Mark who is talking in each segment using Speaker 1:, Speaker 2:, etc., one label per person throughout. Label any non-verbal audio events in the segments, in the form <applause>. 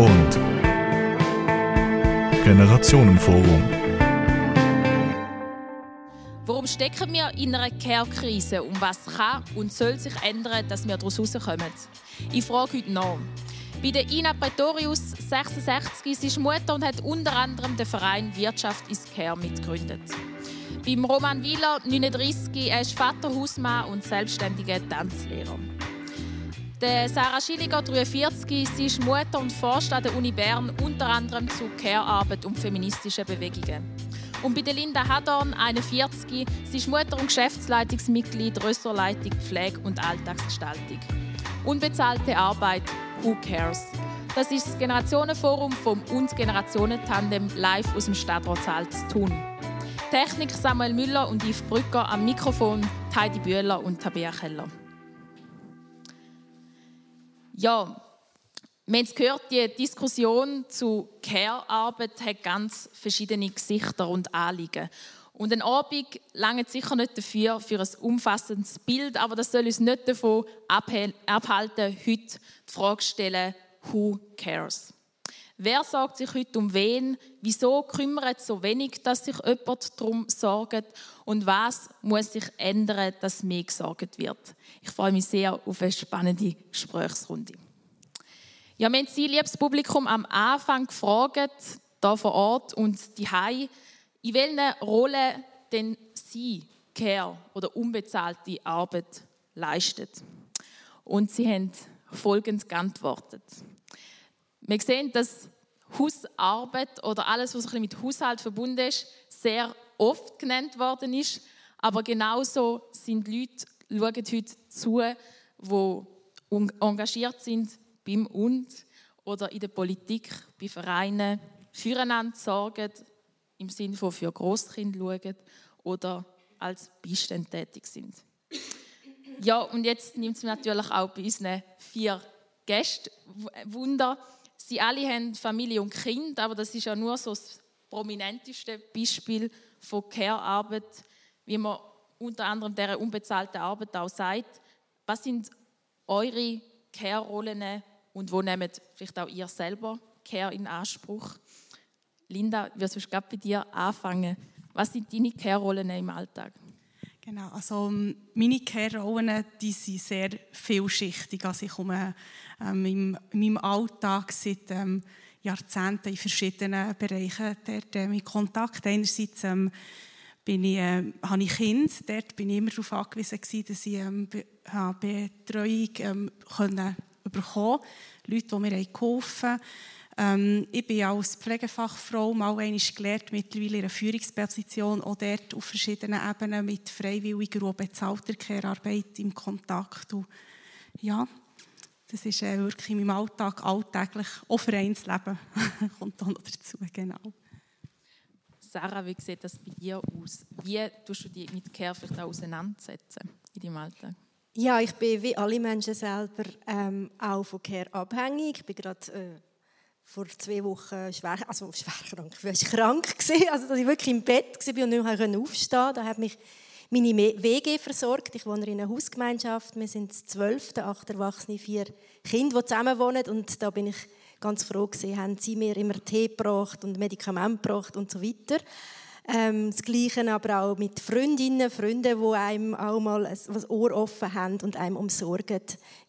Speaker 1: und Generationenforum.
Speaker 2: Warum stecken wir in einer Care-Krise und was kann und soll sich ändern, dass wir daraus rauskommen? Ich frage heute nach. Bei der Ina Pretorius, 66, sie ist Mutter und hat unter anderem den Verein Wirtschaft ist Care mitgegründet. Beim Roman Wieler, 39, er ist Vater, Hausmann und selbstständiger Tanzlehrer. Sarah Schilliger, 43, sie ist Mutter und forscht an der Uni Bern unter anderem zu Care-Arbeit und feministischen Bewegungen. Und bei Linda Hadorn, 41, sie ist Mutter und Geschäftsleitungsmitglied Ressortleitung Pflege und Alltagsgestaltung. Unbezahlte Arbeit, Who Cares? Das ist das Generationenforum vom und Generationentandem live aus dem Stadtratsaal zu tun. Technik Samuel Müller und Yves Brücker am Mikrofon, Heidi Bühler und Tabea Keller. Ja, wir haben es gehört, die Diskussion zu Care-Arbeit hat ganz verschiedene Gesichter und Anliegen. Und ein Abend lange sicher nicht dafür, für ein umfassendes Bild, aber das soll uns nicht davon abhalten, heute die Frage zu stellen, who cares? Wer sorgt sich heute um wen? Wieso kümmert so wenig, dass sich jemand darum sorgt? Und was muss sich ändern, dass mehr gesorgt wird? Ich freue mich sehr auf eine spannende Gesprächsrunde. Ja, wir haben Sie, liebes Publikum, am Anfang gefragt, hier vor Ort und die Hai, in welcher Rolle denn Sie Care oder unbezahlte Arbeit leistet. Und sie haben folgend geantwortet. Wir sehen, dass Hausarbeit oder alles, was mit Haushalt verbunden ist, sehr oft genannt worden ist. Aber genauso sind Leute, schauen heute zu, die engagiert sind beim Und oder in der Politik, bei Vereinen, füreinander sorgen, im Sinne von für Großkind schauen oder als Beistand tätig sind. Ja, und jetzt nimmt es natürlich auch bei unseren vier Gästen Wunder. Sie alle haben Familie und Kind, aber das ist ja nur so das prominenteste Beispiel von Care-Arbeit, wie man unter anderem dieser unbezahlten Arbeit auch sagt. Was sind eure Care-Rollen und wo nehmt vielleicht auch ihr selber Care in Anspruch? Linda, wir sonst gerade bei dir anfangen. Was sind deine Care-Rollen im Alltag?
Speaker 3: Genau, also ähm, meine Care-Rollen die sind sehr vielschichtig. Also ich komme ähm, in meinem Alltag seit ähm, Jahrzehnten in verschiedenen Bereichen dort, äh, mit Kontakt. Einerseits ähm, bin ich, äh, habe ich Kinder, dort bin ich immer darauf angewiesen, gewesen, dass ich ähm, Be Betreuung ähm, können bekommen Leute, die mir geholfen haben ähm, ich bin als Pflegefachfrau mal einmal gelernt, mittlerweile in einer Führungsposition, auch dort auf verschiedenen Ebenen mit freiwilliger und bezahlter Care-Arbeit im Kontakt. Und ja, das ist äh, wirklich in meinem Alltag alltäglich, auch Vereinsleben <laughs> kommt auch noch dazu, genau.
Speaker 2: Sarah, wie sieht das bei dir aus? Wie tust du dich mit Care vielleicht auseinandersetzen in deinem Alltag?
Speaker 4: Ja, ich bin wie alle Menschen selber ähm, auch von Care abhängig. Ich bin gerade äh, vor zwei Wochen schwer, also schwer krank, ich krank gewesen, also dass ich wirklich im Bett war und nicht mehr aufstehen Da hat mich meine WG versorgt. Ich wohne in einer Hausgemeinschaft. Wir sind zwölf, acht Erwachsene, vier Kinder, die zusammen wohnen. Und da bin ich ganz froh gewesen, haben sie mir immer Tee gebracht und Medikamente gebracht und so weiter. Ähm, das Gleiche aber auch mit Freundinnen, Freunden, die einem auch mal ein Ohr offen haben und einem umsorgen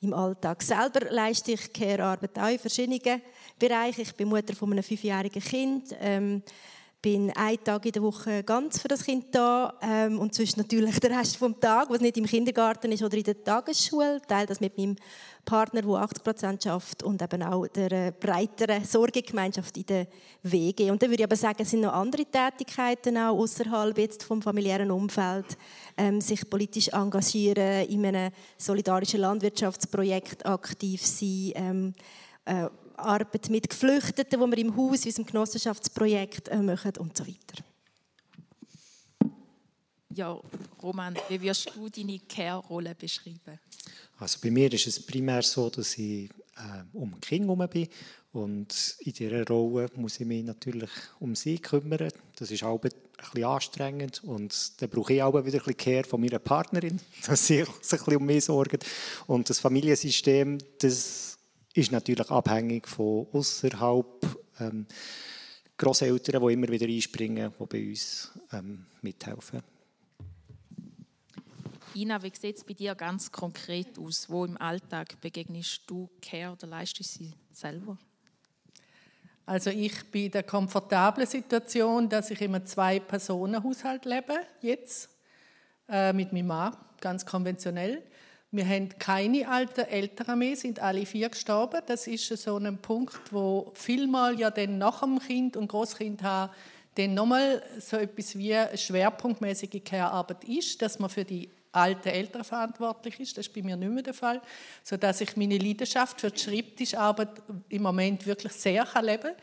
Speaker 4: im Alltag. Selber leiste ich Care-Arbeit auch in verschiedenen Bereichen. Ich bin Mutter von einem fünfjährigen Kind. Ähm, bin einen Tag in der Woche ganz für das Kind da ähm, und sonst natürlich der Rest vom Tag, was nicht im Kindergarten ist oder in der Tagesschule. Teile das mit meinem Partner, der 80 Prozent schafft und eben auch der äh, breiteren Sorgegemeinschaft in der WG. Und dann würde ich aber sagen, es sind noch andere Tätigkeiten auch außerhalb jetzt vom familiären Umfeld, ähm, sich politisch engagieren, in einem solidarischen Landwirtschaftsprojekt aktiv sein. Ähm, äh, Arbeit mit Geflüchteten, die wir im Haus, in unserem Genossenschaftsprojekt äh, machen und so weiter.
Speaker 2: Ja, Roman, wie wirst du deine Care-Rolle beschreiben?
Speaker 5: Also bei mir ist es primär so, dass ich äh, um Kinder herum bin und in dieser Rolle muss ich mich natürlich um sie kümmern. Das ist auch ein bisschen anstrengend und dann brauche ich auch wieder ein bisschen Care von meiner Partnerin, <laughs> dass sie sich ein bisschen um mich sorgt. Und das Familiensystem, das ist natürlich abhängig von außerhalb ähm, Großeltern, die immer wieder einspringen, die bei uns ähm, mithelfen.
Speaker 2: Ina, wie sieht es bei dir ganz konkret aus? Wo im Alltag begegnest du Care oder leistest du sie selber?
Speaker 1: Also ich bin in der komfortablen Situation, dass ich in einem Zwei-Personen-Haushalt lebe, jetzt, äh, mit meinem Mann, ganz konventionell. Wir haben keine alten Eltern mehr, sind alle vier gestorben. Das ist so ein Punkt, wo vielmal ja dann nach dem Kind und Großkind haben, dann nochmal so etwas wie schwerpunktmäßige Care-Arbeit ist, dass man für die alten Eltern verantwortlich ist. Das ist bei mir nicht mehr der Fall. Sodass ich meine Leidenschaft für die Schreibtischarbeit im Moment wirklich sehr leben kann.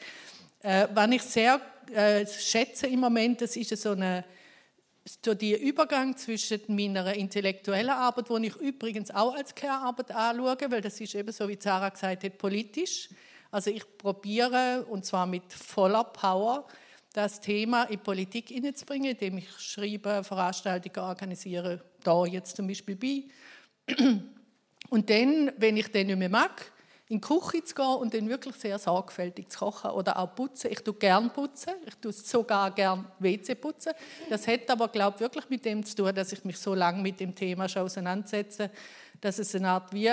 Speaker 1: Äh, was ich sehr äh, schätze im Moment, das ist so eine so der Übergang zwischen meiner intellektuellen Arbeit, die ich übrigens auch als Care-Arbeit anschaue, weil das ist eben so, wie Sarah gesagt hat, politisch. Also ich probiere, und zwar mit voller Power, das Thema in Politik hineinzubringen, indem ich schreibe, Veranstaltungen organisiere, da jetzt zum Beispiel bei. Und dann, wenn ich den nicht mehr mag, in die Küche zu gehen und dann wirklich sehr sorgfältig zu kochen oder auch putzen. Ich tue gern putzen, ich tue sogar gern WC putzen. Das hat aber, glaube ich, wirklich mit dem zu tun, dass ich mich so lange mit dem Thema schon auseinandersetze, dass es eine Art wie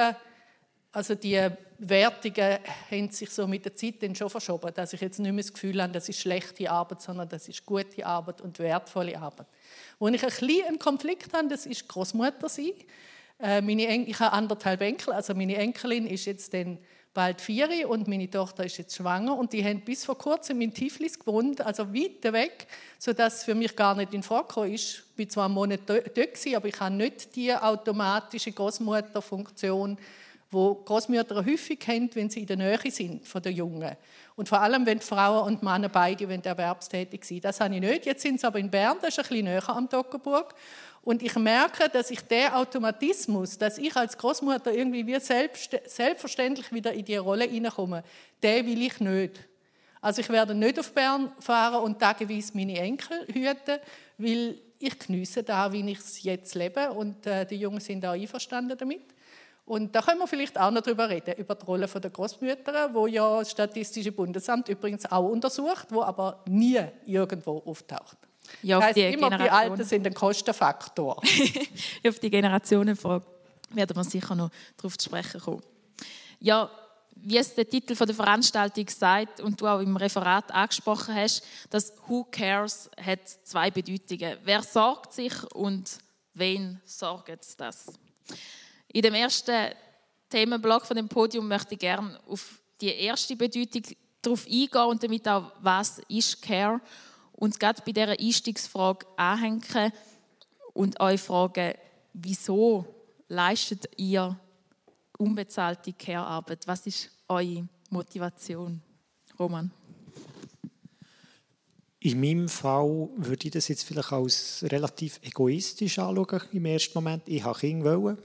Speaker 1: also die Wertungen haben sich so mit der Zeit dann schon verschoben, dass ich jetzt nicht mehr das Gefühl habe, das ist schlechte Arbeit, sondern das ist gute Arbeit und wertvolle Arbeit. Wo ich ein bisschen einen Konflikt habe, das ist Großmutter sein. Äh, meine Enkel, ich habe anderthalb Enkel, also meine Enkelin ist jetzt dann bald vier und meine Tochter ist jetzt schwanger und die haben bis vor kurzem in Tiflis gewohnt, also weit weg, sodass es für mich gar nicht in Frage ist. Ich war zwar einen Monat dort, aber ich habe nicht die automatische Großmutterfunktion, wo Großmütter häufig haben, wenn sie in der Nähe sind von der Jungen. Und vor allem, wenn Frauen und Männer beide erwerbstätig sind. Das habe ich nicht. Jetzt sind sie aber in Bern, das ist ein bisschen näher am Toggenburg. Und ich merke, dass ich der Automatismus, dass ich als Großmutter irgendwie wie selbst, selbstverständlich wieder in die Rolle hineinkomme, den will ich nicht. Also ich werde nicht auf Bern fahren und tageweise meine Enkel hüten, weil ich geniesse da, wie ich es jetzt lebe und äh, die Jungen sind auch einverstanden damit. Und da können wir vielleicht auch noch darüber reden, über die Rolle der Großmütter, wo ja das Statistische Bundesamt übrigens auch untersucht, wo aber nie irgendwo auftaucht. Ja, das heißt, immer Generation. die Alten sind ein Kostenfaktor. <laughs>
Speaker 2: auf die Generationenfrage werden wir sicher noch darauf zu sprechen kommen. Ja, wie es der Titel der Veranstaltung sagt und du auch im Referat angesprochen hast, dass Who Cares hat zwei Bedeutungen. Wer sorgt sich und wen sorgt das? In dem ersten Themenblock von dem Podium möchte ich gerne auf die erste Bedeutung darauf eingehen und damit auch, was ist Care und gerade bei dieser Einstiegsfrage anhängen und euch fragen, wieso leistet ihr unbezahlte Care-Arbeit? Was ist eure Motivation, Roman?
Speaker 5: In meinem Fall würde ich das jetzt vielleicht als relativ egoistisch anschauen im ersten Moment. Ich habe Kinder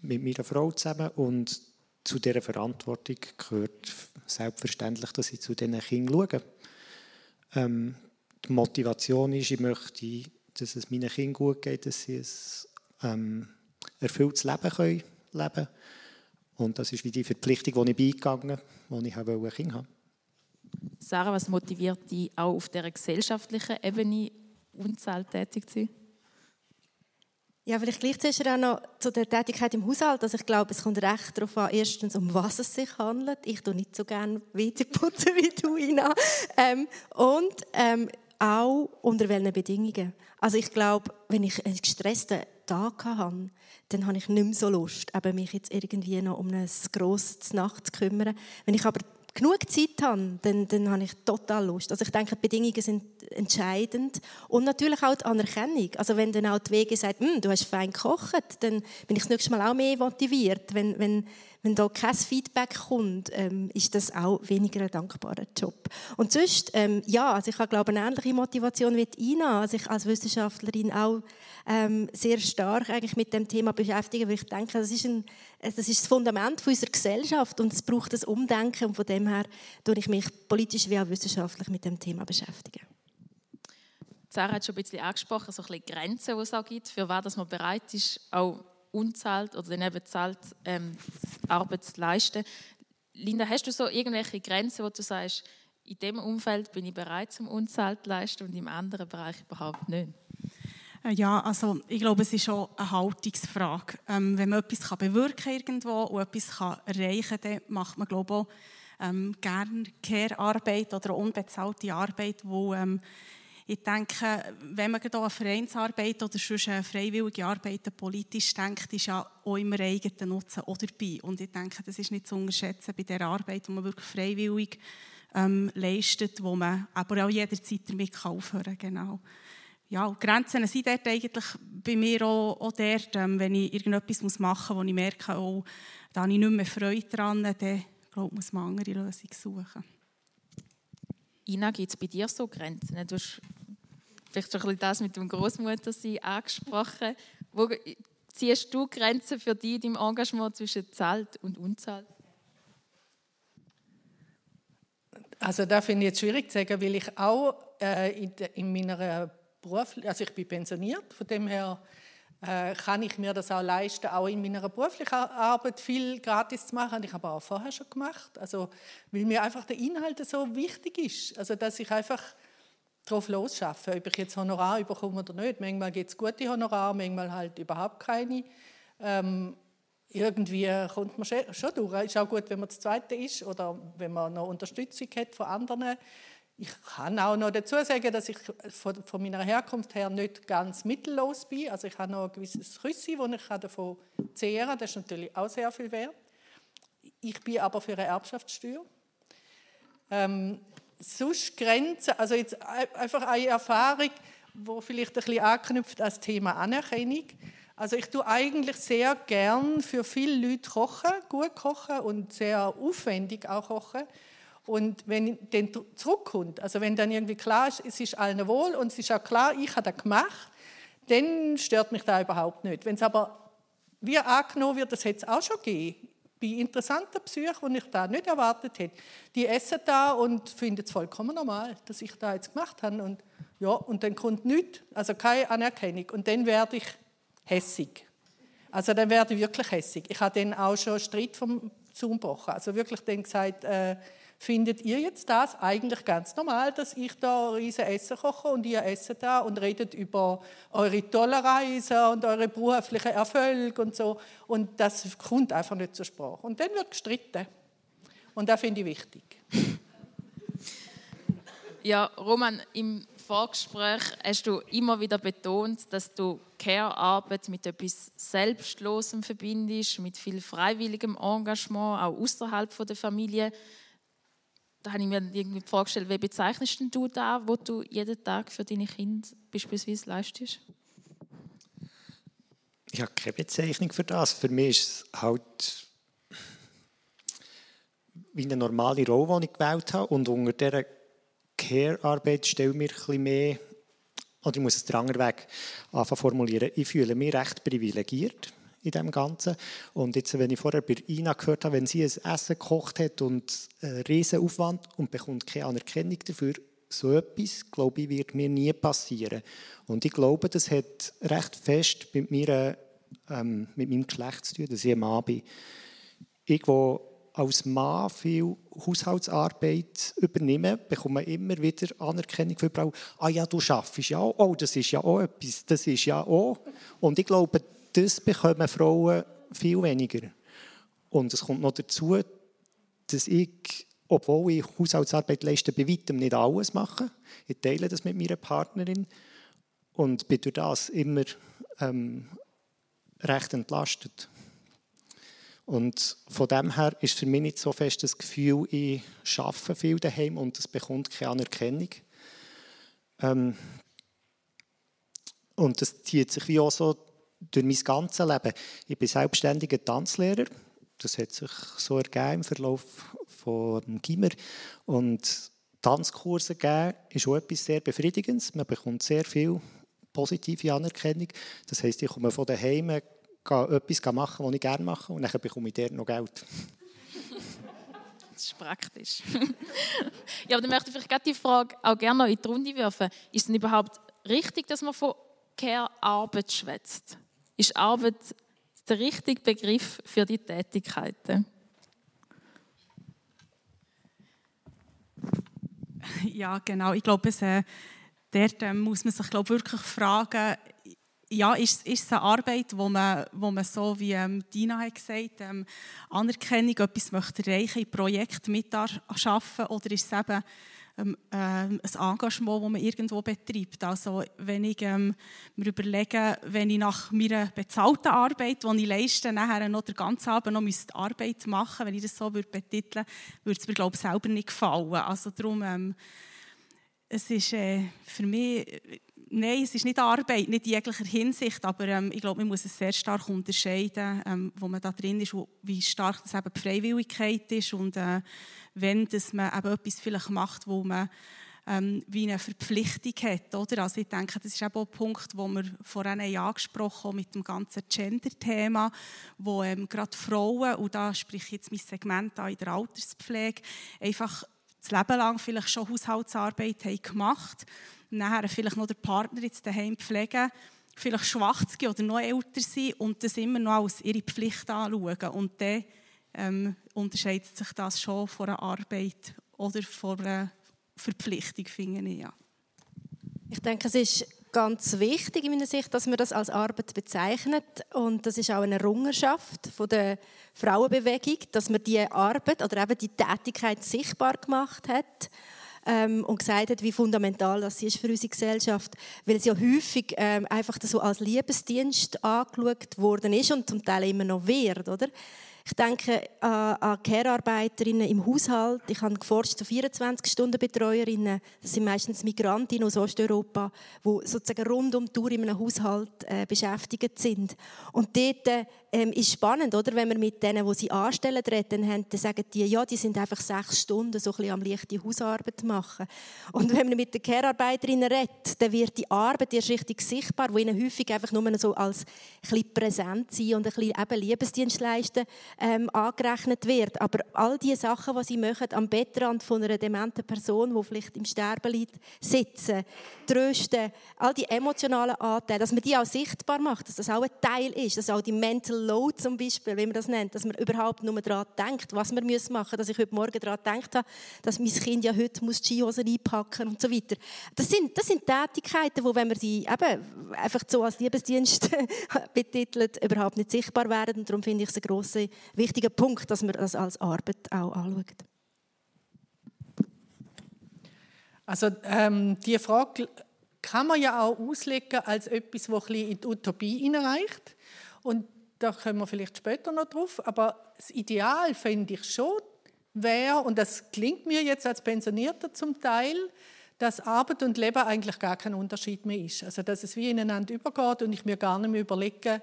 Speaker 5: mit meiner Frau zusammen und zu dieser Verantwortung gehört selbstverständlich, dass ich zu diesen Kindern schaue. Ähm, die Motivation ist, ich möchte, dass es meinen Kindern gut geht, dass sie ein ähm, erfülltes Leben können leben können. Und das ist wie die Verpflichtung, die ich beigegangen bin, die ich auch ein Kind haben
Speaker 2: Sarah, was motiviert dich auch auf dieser gesellschaftlichen Ebene unzahlt tätig zu sein?
Speaker 4: Ja, vielleicht gleich zuerst auch noch zu der Tätigkeit im Haushalt. Also ich glaube, es kommt recht darauf an, erstens, um was es sich handelt. Ich tue nicht so gerne putzen wie du, Ina. Ähm, und ähm, auch unter welchen Bedingungen. Also ich glaube, wenn ich einen gestressten Tag habe, dann habe ich nicht mehr so Lust, mich jetzt irgendwie noch um eine grosse Nacht zu kümmern. Wenn ich aber genug Zeit habe, dann, dann habe ich total Lust. Also ich denke, die Bedingungen sind entscheidend. Und natürlich auch die Anerkennung. Also wenn dann auch die Wege sagt, hm, du hast fein gekocht, dann bin ich das nächste Mal auch mehr motiviert. Wenn, wenn, wenn da kein Feedback kommt, ähm, ist das auch weniger ein dankbarer Job. Und sonst, ähm, ja, also ich glaube eine ähnliche Motivation wie Ina. Also ich als Wissenschaftlerin auch ähm, sehr stark eigentlich mit dem Thema beschäftigen, weil ich denke, das ist, ein, das ist das Fundament unserer Gesellschaft und es braucht das Umdenken und von dem her tue ich mich politisch wie auch wissenschaftlich mit dem Thema beschäftigen.
Speaker 2: Sarah hat schon ein bisschen angesprochen, so ein bisschen Grenzen, die es auch gibt, für was man bereit ist, auch unzahlt oder dann eben zahlt ähm, Arbeit zu leisten. Linda, hast du so irgendwelche Grenzen, wo du sagst, in dem Umfeld bin ich bereit zum Unzahlt zu leisten und im anderen Bereich überhaupt nicht?
Speaker 3: Äh, ja, also ich glaube, es ist schon eine Haltungsfrage. Ähm, wenn man etwas kann bewirken irgendwo und etwas kann erreichen kann, dann macht man glaube ich, auch ähm, gerne Care-Arbeit oder unbezahlte Arbeit, wo ähm, ich denke, wenn man hier an Vereinsarbeit oder sonst eine freiwillige Arbeit politisch denkt, ist ja auch immer eigenen Nutzen auch dabei. Und ich denke, das ist nicht zu unterschätzen bei der Arbeit, die man wirklich freiwillig ähm, leistet, wo man aber auch jederzeit damit aufhören kann. Genau ja, Grenzen sind dort eigentlich bei mir auch, auch dort, ähm, wenn ich irgendetwas machen muss, wo ich merke, oh, da habe ich nicht mehr Freude daran, dann glaub, muss man andere Lösungen suchen.
Speaker 2: Ina, gibt es bei dir so Grenzen? Du hast vielleicht schon ein bisschen das mit dem Großmutter angesprochen. Wo ziehst du Grenzen für dich im Engagement zwischen zahlt und unzahlt?
Speaker 1: Also da finde ich jetzt schwierig zu sagen, weil ich auch äh, in, in meiner beruflich, also ich bin pensioniert, von dem her äh, kann ich mir das auch leisten, auch in meiner beruflichen Arbeit viel gratis zu machen. Ich habe auch vorher schon gemacht, also weil mir einfach der Inhalt so wichtig ist, also dass ich einfach drauf losschaffe, ob ich jetzt Honorar bekomme oder nicht. Manchmal gibt es gute Honorar, manchmal halt überhaupt keine. Ähm, irgendwie kommt man schon durch. Es ist auch gut, wenn man das Zweite ist oder wenn man noch Unterstützung hat von anderen. Ich kann auch noch dazu sagen, dass ich von, von, meiner Herkunft her nicht ganz mittellos bin. Also ich habe noch ein gewisses Rüssi, das ich davon zehren kann. Das ist natürlich auch sehr viel wert. Ich bin aber für eine Erbschaftssteuer. Ähm, sonst Grenzen, also jetzt einfach eine Erfahrung, wo vielleicht ein bisschen anknüpft an das Thema Anerkennung. Also ich tue eigentlich sehr gern für viele Leute kochen, gut kochen und sehr aufwendig auch kochen. Und wenn dann zurückkommt, also wenn dann irgendwie klar ist, es ist allen wohl und es ist auch klar, ich habe das gemacht, dann stört mich das überhaupt nicht. Wenn es aber wie angenommen wird, das hätte es auch schon gegeben, bei interessanten Psychen, die ich da nicht erwartet hätte, die essen da und finden es vollkommen normal, dass ich da jetzt gemacht habe. Und, ja, und dann kommt nichts, also keine Anerkennung. Und dann werde ich hässig. Also dann werde ich wirklich hässig. Ich habe dann auch schon Streit vom Zoom gebrochen. Also wirklich dann gesagt, äh, Findet ihr jetzt das eigentlich ganz normal, dass ich da riesen Essen koche und ihr esst da und redet über eure tollen Reisen und eure beruflichen Erfolge und so und das kommt einfach nicht zur Sprache. Und dann wird gestritten. Und das finde ich wichtig. <laughs>
Speaker 2: Ja, Roman, im Vorgespräch hast du immer wieder betont, dass du Care-Arbeit mit etwas Selbstlosem verbindest, mit viel freiwilligem Engagement, auch außerhalb der Familie da habe ich mir irgendwie vorgestellt, wie bezeichnest du da, wo du jeden Tag für deine Kinder beispielsweise leistest?
Speaker 5: Ich habe keine Bezeichnung für das. Für mich ist es halt wie eine normale Rolle, die ich gewählt habe. Und unter dieser Care-Arbeit stelle ich mir ein bisschen mehr, oder ich muss es den anderen Weg formulieren, ich fühle mich recht privilegiert in dem Ganzen. Und jetzt, wenn ich vorher bei Ina gehört habe, wenn sie ein Essen gekocht hat und einen riesen Aufwand und bekommt keine Anerkennung dafür, so etwas, glaube ich, wird mir nie passieren. Und ich glaube, das hat recht fest mit, mir, ähm, mit meinem Geschlecht zu tun, dass ich ein Mann bin. Ich, der als Mann viel Haushaltsarbeit übernehme, bekomme immer wieder Anerkennung für Frau. Ah ja, du schaffst ja auch. Oh, das ist ja auch etwas. Das ist ja auch. Und ich glaube, das bekommen Frauen viel weniger. Und es kommt noch dazu, dass ich, obwohl ich Haushaltsarbeit leiste, bei weitem nicht alles mache. Ich teile das mit meiner Partnerin und bin durch das immer ähm, recht entlastet. Und von dem her ist für mich nicht so fest das Gefühl, ich arbeite viel daheim und es bekommt keine Anerkennung. Ähm, und das zieht sich wie auch so durch mein ganzes Leben. Ich bin selbstständiger Tanzlehrer. Das hat sich so ergeben im Verlauf des Gimmer. Und Tanzkurse geben ist auch etwas sehr Befriedigendes. Man bekommt sehr viel positive Anerkennung. Das heisst, ich komme von daheim, gehe etwas machen, was ich gerne mache, und dann bekomme ich dort noch Geld.
Speaker 2: Das ist praktisch. <laughs> ja, aber dann möchte ich vielleicht die Frage auch gerne noch in die Runde werfen. Ist es denn überhaupt richtig, dass man von Care-Arbeit schwätzt? ist Arbeit der richtige Begriff für die Tätigkeiten? <laughs>
Speaker 3: Ja, genau. Ich glaube, es, äh, dort äh, muss man sich glaub, wirklich fragen, ja, ist, ist es eine Arbeit, wo man, wo man so, wie ähm, Dina hat gesagt ähm, Anerkennung, etwas möchte erreichen, in Projekten mitarbeiten oder ist es eben ähm, äh, ein Engagement, das man irgendwo betreibt. Also wenn ich ähm, mir überlege, wenn ich nach meiner bezahlten Arbeit, die ich leiste, nachher noch den ganzen Abend noch Arbeit machen wenn ich das so würde betiteln würde, es mir glaube ich selber nicht gefallen. Also darum, ähm, es ist äh, für mich nein, es ist nicht Arbeit, nicht in jeglicher Hinsicht, aber ähm, ich glaube, man muss es sehr stark unterscheiden, ähm, wo man da drin ist, wo, wie stark das eben die Freiwilligkeit ist und äh, wenn dass man eben etwas vielleicht macht, wo man ähm, wie eine Verpflichtung hat. Oder? Also ich denke, das ist eben auch ein Punkt, wo wir vorhin angesprochen haben mit dem ganzen Gender-Thema, wo ähm, gerade Frauen, und da spreche ich jetzt mein Segment an in der Alterspflege, einfach das Leben lang vielleicht schon Haushaltsarbeit haben gemacht und nachher vielleicht noch der Partner jetzt daheim pflegen, vielleicht schwach zu gehen oder noch älter sein und das immer noch als ihre Pflicht anschauen. Und dann ähm, unterscheidet sich das schon von einer Arbeit oder von einer Verpflichtung, finde ich. Ja.
Speaker 4: Ich denke, es ist ganz wichtig in meiner Sicht, dass man das als Arbeit bezeichnet und das ist auch eine Errungenschaft von der Frauenbewegung, dass man die Arbeit oder eben die Tätigkeit sichtbar gemacht hat ähm, und gesagt hat, wie fundamental das ist für unsere Gesellschaft, weil es ja häufig ähm, einfach so als Liebesdienst angeschaut worden ist und zum Teil immer noch wird, oder? Ich denke an, an Care-Arbeiterinnen im Haushalt. Ich habe geforscht zu 24-Stunden-Betreuerinnen. Das sind meistens Migrantinnen aus Osteuropa, die sozusagen rund um die Tour in einem Haushalt äh, beschäftigt sind. Und dort ähm, ist spannend, oder? Wenn man mit denen, die sie anstellen, reden, dann, dann sagen die, ja, die sind einfach sechs Stunden so ein bisschen am leichten Hausarbeit machen. Und wenn man mit den Care-Arbeiterinnen redet, dann wird die Arbeit erst richtig sichtbar, wo ihnen häufig einfach nur so als ein präsent sein und ein bisschen eben Liebesdienst leisten ähm, angerechnet wird. Aber all die Sachen, die sie machen, am Bettrand von einer dementen Person, die vielleicht im Sterben liegt, sitzen, trösten, all die emotionalen Anteile, dass man die auch sichtbar macht, dass das auch ein Teil ist, dass auch die Mental Load zum Beispiel, wie man das nennt, dass man überhaupt nur daran denkt, was man machen müssen, dass ich heute Morgen daran gedacht habe, dass mein Kind ja heute muss die Skihosen einpacken und so weiter. Das sind, das sind Tätigkeiten, wo, wenn man sie eben einfach so als Liebesdienst <laughs> betitelt, überhaupt nicht sichtbar werden. Und darum finde ich es ein grosser, wichtiger Punkt, dass man das als Arbeit auch anschaut.
Speaker 1: Also ähm, die Frage kann man ja auch auslegen als etwas, das ein in die Utopie hineinreicht. Und da kommen wir vielleicht später noch drauf. Aber das Ideal finde ich schon wäre, und das klingt mir jetzt als Pensionierter zum Teil, dass Arbeit und Leben eigentlich gar kein Unterschied mehr ist. Also dass es wie ineinander übergeht und ich mir gar nicht mehr überlege,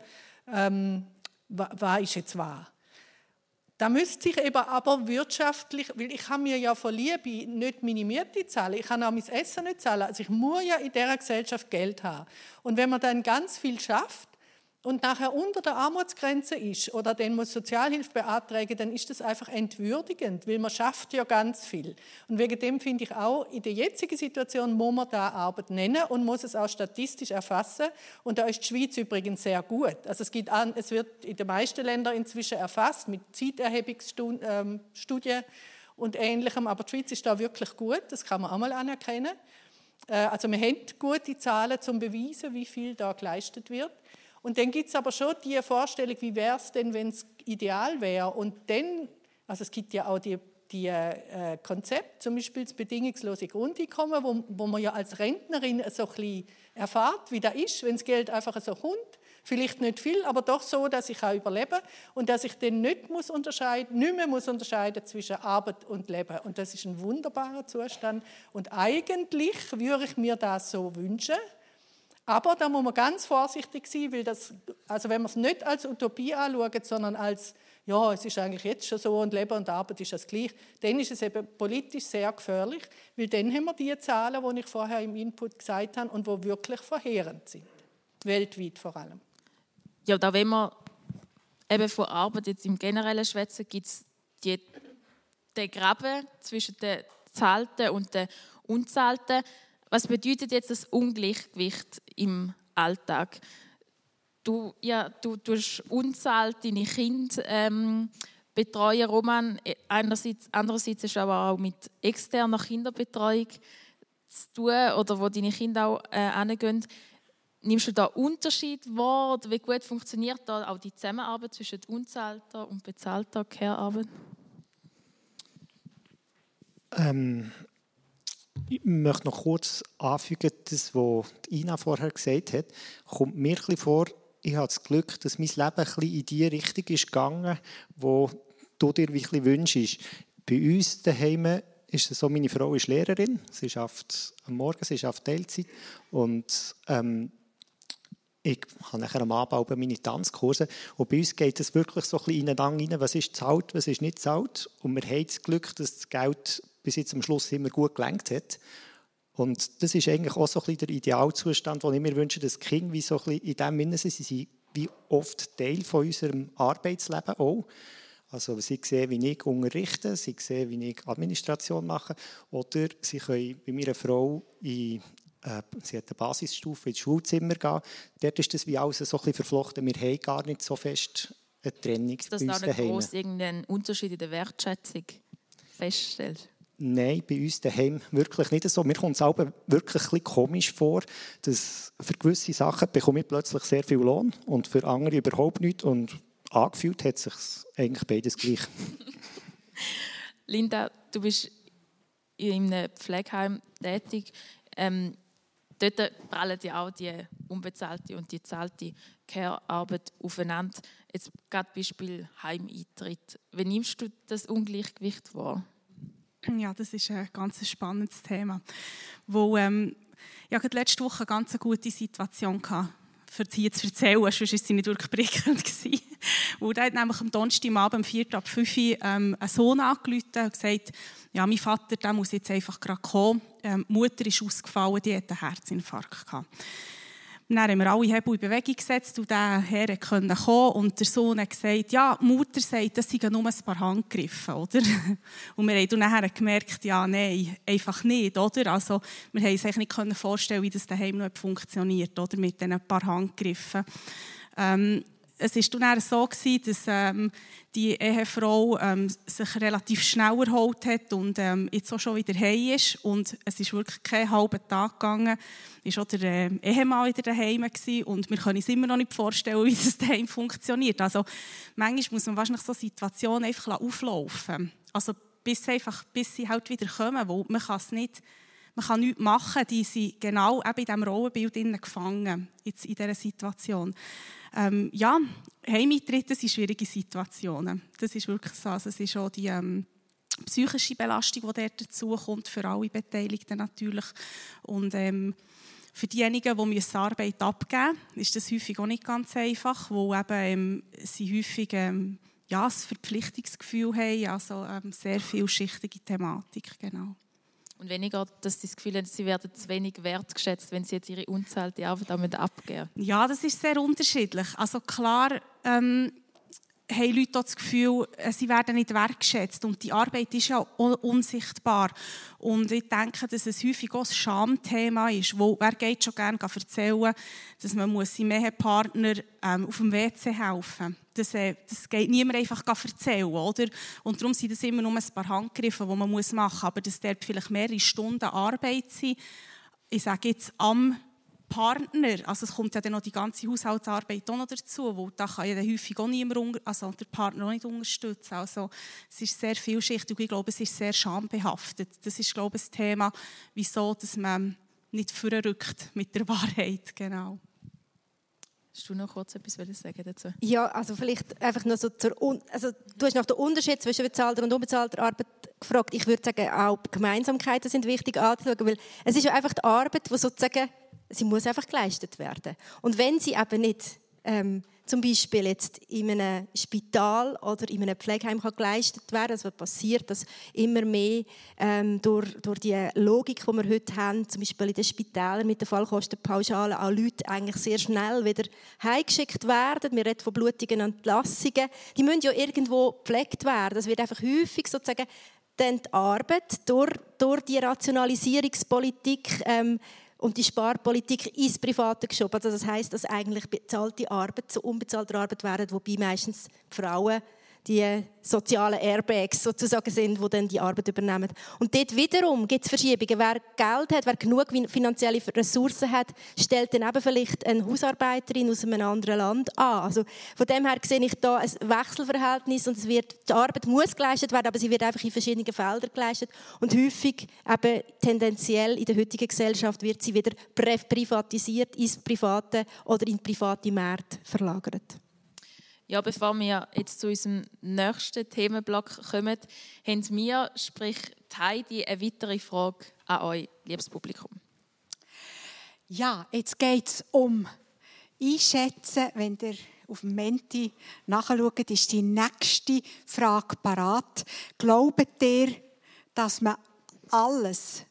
Speaker 1: ähm, was ist jetzt wahr. Da müsste ich eben aber wirtschaftlich, weil ich habe mir ja von Liebe nicht meine Miete zahlen, ich kann auch mein Essen nicht zahlen, also ich muss ja in dieser Gesellschaft Geld haben. Und wenn man dann ganz viel schafft, und nachher unter der Armutsgrenze ist oder den muss Sozialhilfe beantragen, dann ist das einfach entwürdigend, weil man schafft ja ganz viel. Und wegen dem finde ich auch, in der jetzigen Situation muss man da Arbeit nennen und muss es auch statistisch erfassen. Und da ist die Schweiz übrigens sehr gut. Also es, gibt es wird in den meisten Ländern inzwischen erfasst mit Zeiterhebungsstudien ähm, und Ähnlichem. Aber die Schweiz ist da wirklich gut, das kann man auch mal anerkennen. Äh, also wir haben gute Zahlen zum Beweisen, wie viel da geleistet wird. Und dann gibt es aber schon die Vorstellung, wie wäre es denn, wenn es ideal wäre. Und dann, also es gibt ja auch die, die äh, Konzepte, zum Beispiel das bedingungslose Grundeinkommen, wo, wo man ja als Rentnerin so ein erfahrt, wie das ist, wenn das Geld einfach so kommt. Vielleicht nicht viel, aber doch so, dass ich auch überlebe und dass ich dann nicht, muss unterscheiden, nicht mehr muss unterscheiden zwischen Arbeit und Leben. Und das ist ein wunderbarer Zustand. Und eigentlich würde ich mir das so wünschen, aber da muss man ganz vorsichtig sein, weil das, also wenn man es nicht als Utopie anschaut, sondern als, ja, es ist eigentlich jetzt schon so und Leben und Arbeit ist das gleich, dann ist es eben politisch sehr gefährlich, weil dann haben wir die Zahlen, die ich vorher im Input gesagt habe und die wirklich verheerend sind, weltweit vor allem.
Speaker 2: Ja, da wenn wir eben von Arbeit jetzt im Generellen schwätzen, gibt es den Graben zwischen den Zahlten und den Unzahlten. Was bedeutet jetzt das Ungleichgewicht im Alltag? Du, ja, du tust unzahlt deine Kinder ähm, betreuen Roman. Einerseits, andererseits ist aber auch mit externer Kinderbetreuung zu tun oder wo deine Kinder auch äh. Nimmst du da Unterschied wahr? Wie gut funktioniert da auch die Zusammenarbeit zwischen unzahlter und bezahlter Care-Arbeit?
Speaker 5: Ähm, ich möchte noch kurz anfügen, das, was Ina vorher gesagt hat, kommt mir ein vor, ich habe das Glück, dass mein Leben ein in die Richtung ist gegangen, wo du dir wirklich wünschst. Bei uns daheim ist es so, meine Frau ist Lehrerin, sie schafft am Morgen, sie schafft Teilzeit. Und ähm, ich habe nachher am Abend meine Tanzkurse. Und bei uns geht es wirklich so ein bisschen ineinander rein, was ist zahlt, was ist nicht zahlt und wir haben das Glück, dass das Geld bis jetzt am Schluss immer gut gelenkt hat. Und das ist eigentlich auch so ein bisschen der Idealzustand, den ich mir wünsche, dass die Kinder wie so ein bisschen in dem Sinne sind, sie sind wie oft Teil von unserem Arbeitsleben auch. Also sie sehen, wie ich unterrichte, sie sehen, wie ich Administration mache oder sie können bei meiner Frau in äh, sie hat eine Basisstufe ins Schulzimmer gehen. Dort ist das wie alles so ein bisschen verflochten. Wir haben gar nicht so fest eine Trennung
Speaker 2: Ist das bei uns da nicht groß irgendeinen Unterschied in der Wertschätzung feststellt?
Speaker 5: Nein, bei uns daheim wirklich nicht so. Mir kommt es auch wirklich ein komisch vor, dass für gewisse Sachen bekomme ich plötzlich sehr viel Lohn und für andere überhaupt nicht. Und angefühlt hat sich eigentlich beides gleich. <laughs>
Speaker 2: Linda, du bist in einem Pflegeheim tätig. Ähm, dort prallen ja auch die unbezahlte und die zahlte Care-Arbeit aufeinander. Jetzt gerade Beispiel Heimeintritt. Wie nimmst du das Ungleichgewicht wahr?
Speaker 3: Ja, das ist ein ganz spannendes Thema. Wo, ähm, ich hatte letzte Woche eine ganz gute Situation gehabt, für sie zu erzählen, sonst war sie nicht wirklich prickelnd. <laughs> Da hat nämlich am Donnerstagabend, um 4 ab 5 Uhr, ähm, ein Sohn angerufen und gesagt, ja, mein Vater der muss jetzt einfach gerade kommen. Ähm, die Mutter ist ausgefallen, die hat einen Herzinfarkt gehabt. Dann haben wir alle Hebel in Bewegung gesetzt und der Herr konnte kommen und der Sohn hat gesagt, ja, die Mutter sagt, das seien nur ein paar Handgriffe, oder? <laughs> Und wir haben dann gemerkt, ja, nein, einfach nicht, oder? Also, wir haben uns eigentlich nicht vorstellen wie das daheim noch funktioniert, oder? Mit diesen paar Handgriffen. Ähm, es war dann so, dass ähm, die Ehefrau ähm, sich relativ schnell erholt hat und ähm, jetzt auch schon wieder heim ist. Und es ist wirklich kein halber Tag gegangen. Ist auch der äh, Ehemann wieder daheim gewesen. und wir können uns immer noch nicht vorstellen, <laughs> wie das daheim funktioniert. Also manchmal muss man wahrscheinlich so Situationen einfach auflaufen. Also bis, einfach, bis sie halt wieder kommen, weil man kann es nicht man kann nichts machen, die sind genau eben in diesem Rollenbild gefangen, jetzt in dieser Situation. Ähm, ja, Heimeintritte sind schwierige Situationen. Das ist wirklich so. Also es ist auch die ähm, psychische Belastung, die dort dazukommt, für alle Beteiligten natürlich. Und ähm, für diejenigen, die müssen Arbeit abgeben müssen, ist das häufig auch nicht ganz einfach, weil eben, ähm, sie häufig ähm, ja, ein Verpflichtungsgefühl haben, also ähm, sehr vielschichtige Thematik, genau.
Speaker 2: Und weniger, dass sie das Gefühl haben, sie werden zu wenig wertgeschätzt, wenn sie jetzt ihre unzahlte Arbeit abgeben.
Speaker 3: Ja, das ist sehr unterschiedlich. Also klar ähm, haben Leute das Gefühl, äh, sie werden nicht wertgeschätzt und die Arbeit ist ja unsichtbar. Und ich denke, dass es häufig auch ein Schamthema ist, wo wer geht schon gerne erzählen, dass man muss seinem Ehepartner ähm, auf dem WC helfen muss das, äh, das geht niemand einfach erzählen, oder? Und darum sind das immer nur ein paar Handgriffe, die man machen muss. Aber das dort vielleicht mehrere Stunden Arbeit sein, ich sage jetzt am Partner, also es kommt ja dann noch die ganze Haushaltsarbeit auch noch dazu, wo da kann ja dann häufig auch niemand, also der Partner auch nicht unterstützen. Also es ist sehr vielschichtig und ich glaube, es ist sehr schambehaftet. Das ist, glaube ich, das Thema, wieso dass man nicht vorrückt mit der <laughs> Wahrheit, genau.
Speaker 2: Hast du noch kurz etwas sagen dazu?
Speaker 4: Ja, also vielleicht einfach noch so zur, also du hast nach dem Unterschied zwischen bezahlter und unbezahlter Arbeit gefragt. Ich würde sagen, auch Gemeinsamkeiten sind wichtig anzuschauen, weil es ist ja einfach die Arbeit, die sozusagen, sie muss einfach geleistet werden. Und wenn sie eben nicht ähm, zum Beispiel jetzt in einem Spital oder in einem Pflegeheim kann geleistet werden. Wird passiert, dass immer mehr ähm, durch, durch die Logik, die wir heute haben, zum Beispiel in den Spitälern mit der Fallkostenpauschale, auch Leute eigentlich sehr schnell wieder heimgeschickt werden. Wir reden von blutigen Entlassungen. Die müssen ja irgendwo gepflegt werden. Das wird einfach häufig sozusagen dann die Arbeit durch, durch die Rationalisierungspolitik ähm, und die Sparpolitik ins Private geschoben. Also das heißt, dass eigentlich bezahlte Arbeit zu unbezahlter Arbeit werden, wobei meistens Frauen die sozialen Airbags sozusagen sind, die dann die Arbeit übernehmen. Und dort wiederum gibt es Verschiebungen. Wer Geld hat, wer genug finanzielle Ressourcen hat, stellt dann eben vielleicht eine Hausarbeiterin aus einem anderen Land an. Also von dem her sehe ich da ein Wechselverhältnis und es wird, die Arbeit muss geleistet werden, aber sie wird einfach in verschiedenen Feldern geleistet und häufig eben tendenziell in der heutigen Gesellschaft wird sie wieder privatisiert ins Private oder in private Märkte verlagert.
Speaker 2: Ja, bevor wir jetzt zu unserem nächsten Themenblock kommen, haben wir, sprich Heidi, eine weitere Frage an euch, liebes Publikum.
Speaker 6: Ja, jetzt geht es um Einschätzen, wenn ihr auf Menti nachschaut, ist die nächste Frage parat. Glaubt ihr, dass man alles,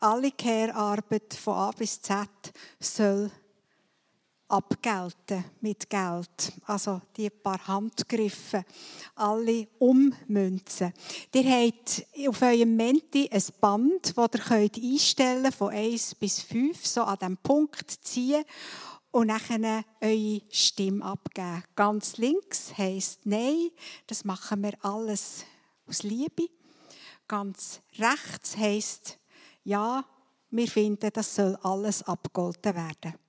Speaker 6: alle Care-Arbeit von A bis Z soll abgelten mit Geld. Also die paar Handgriffe, alle ummünzen. Ihr habt auf eurem Menti ein Band, das ihr könnt einstellen könnt, von 1 bis 5, so an diesem Punkt ziehen und nachher eure Stimme abgeben. Ganz links heisst Nein, das machen wir alles aus Liebe. Ganz rechts heisst Ja, wir finden, das soll alles abgegolten werden.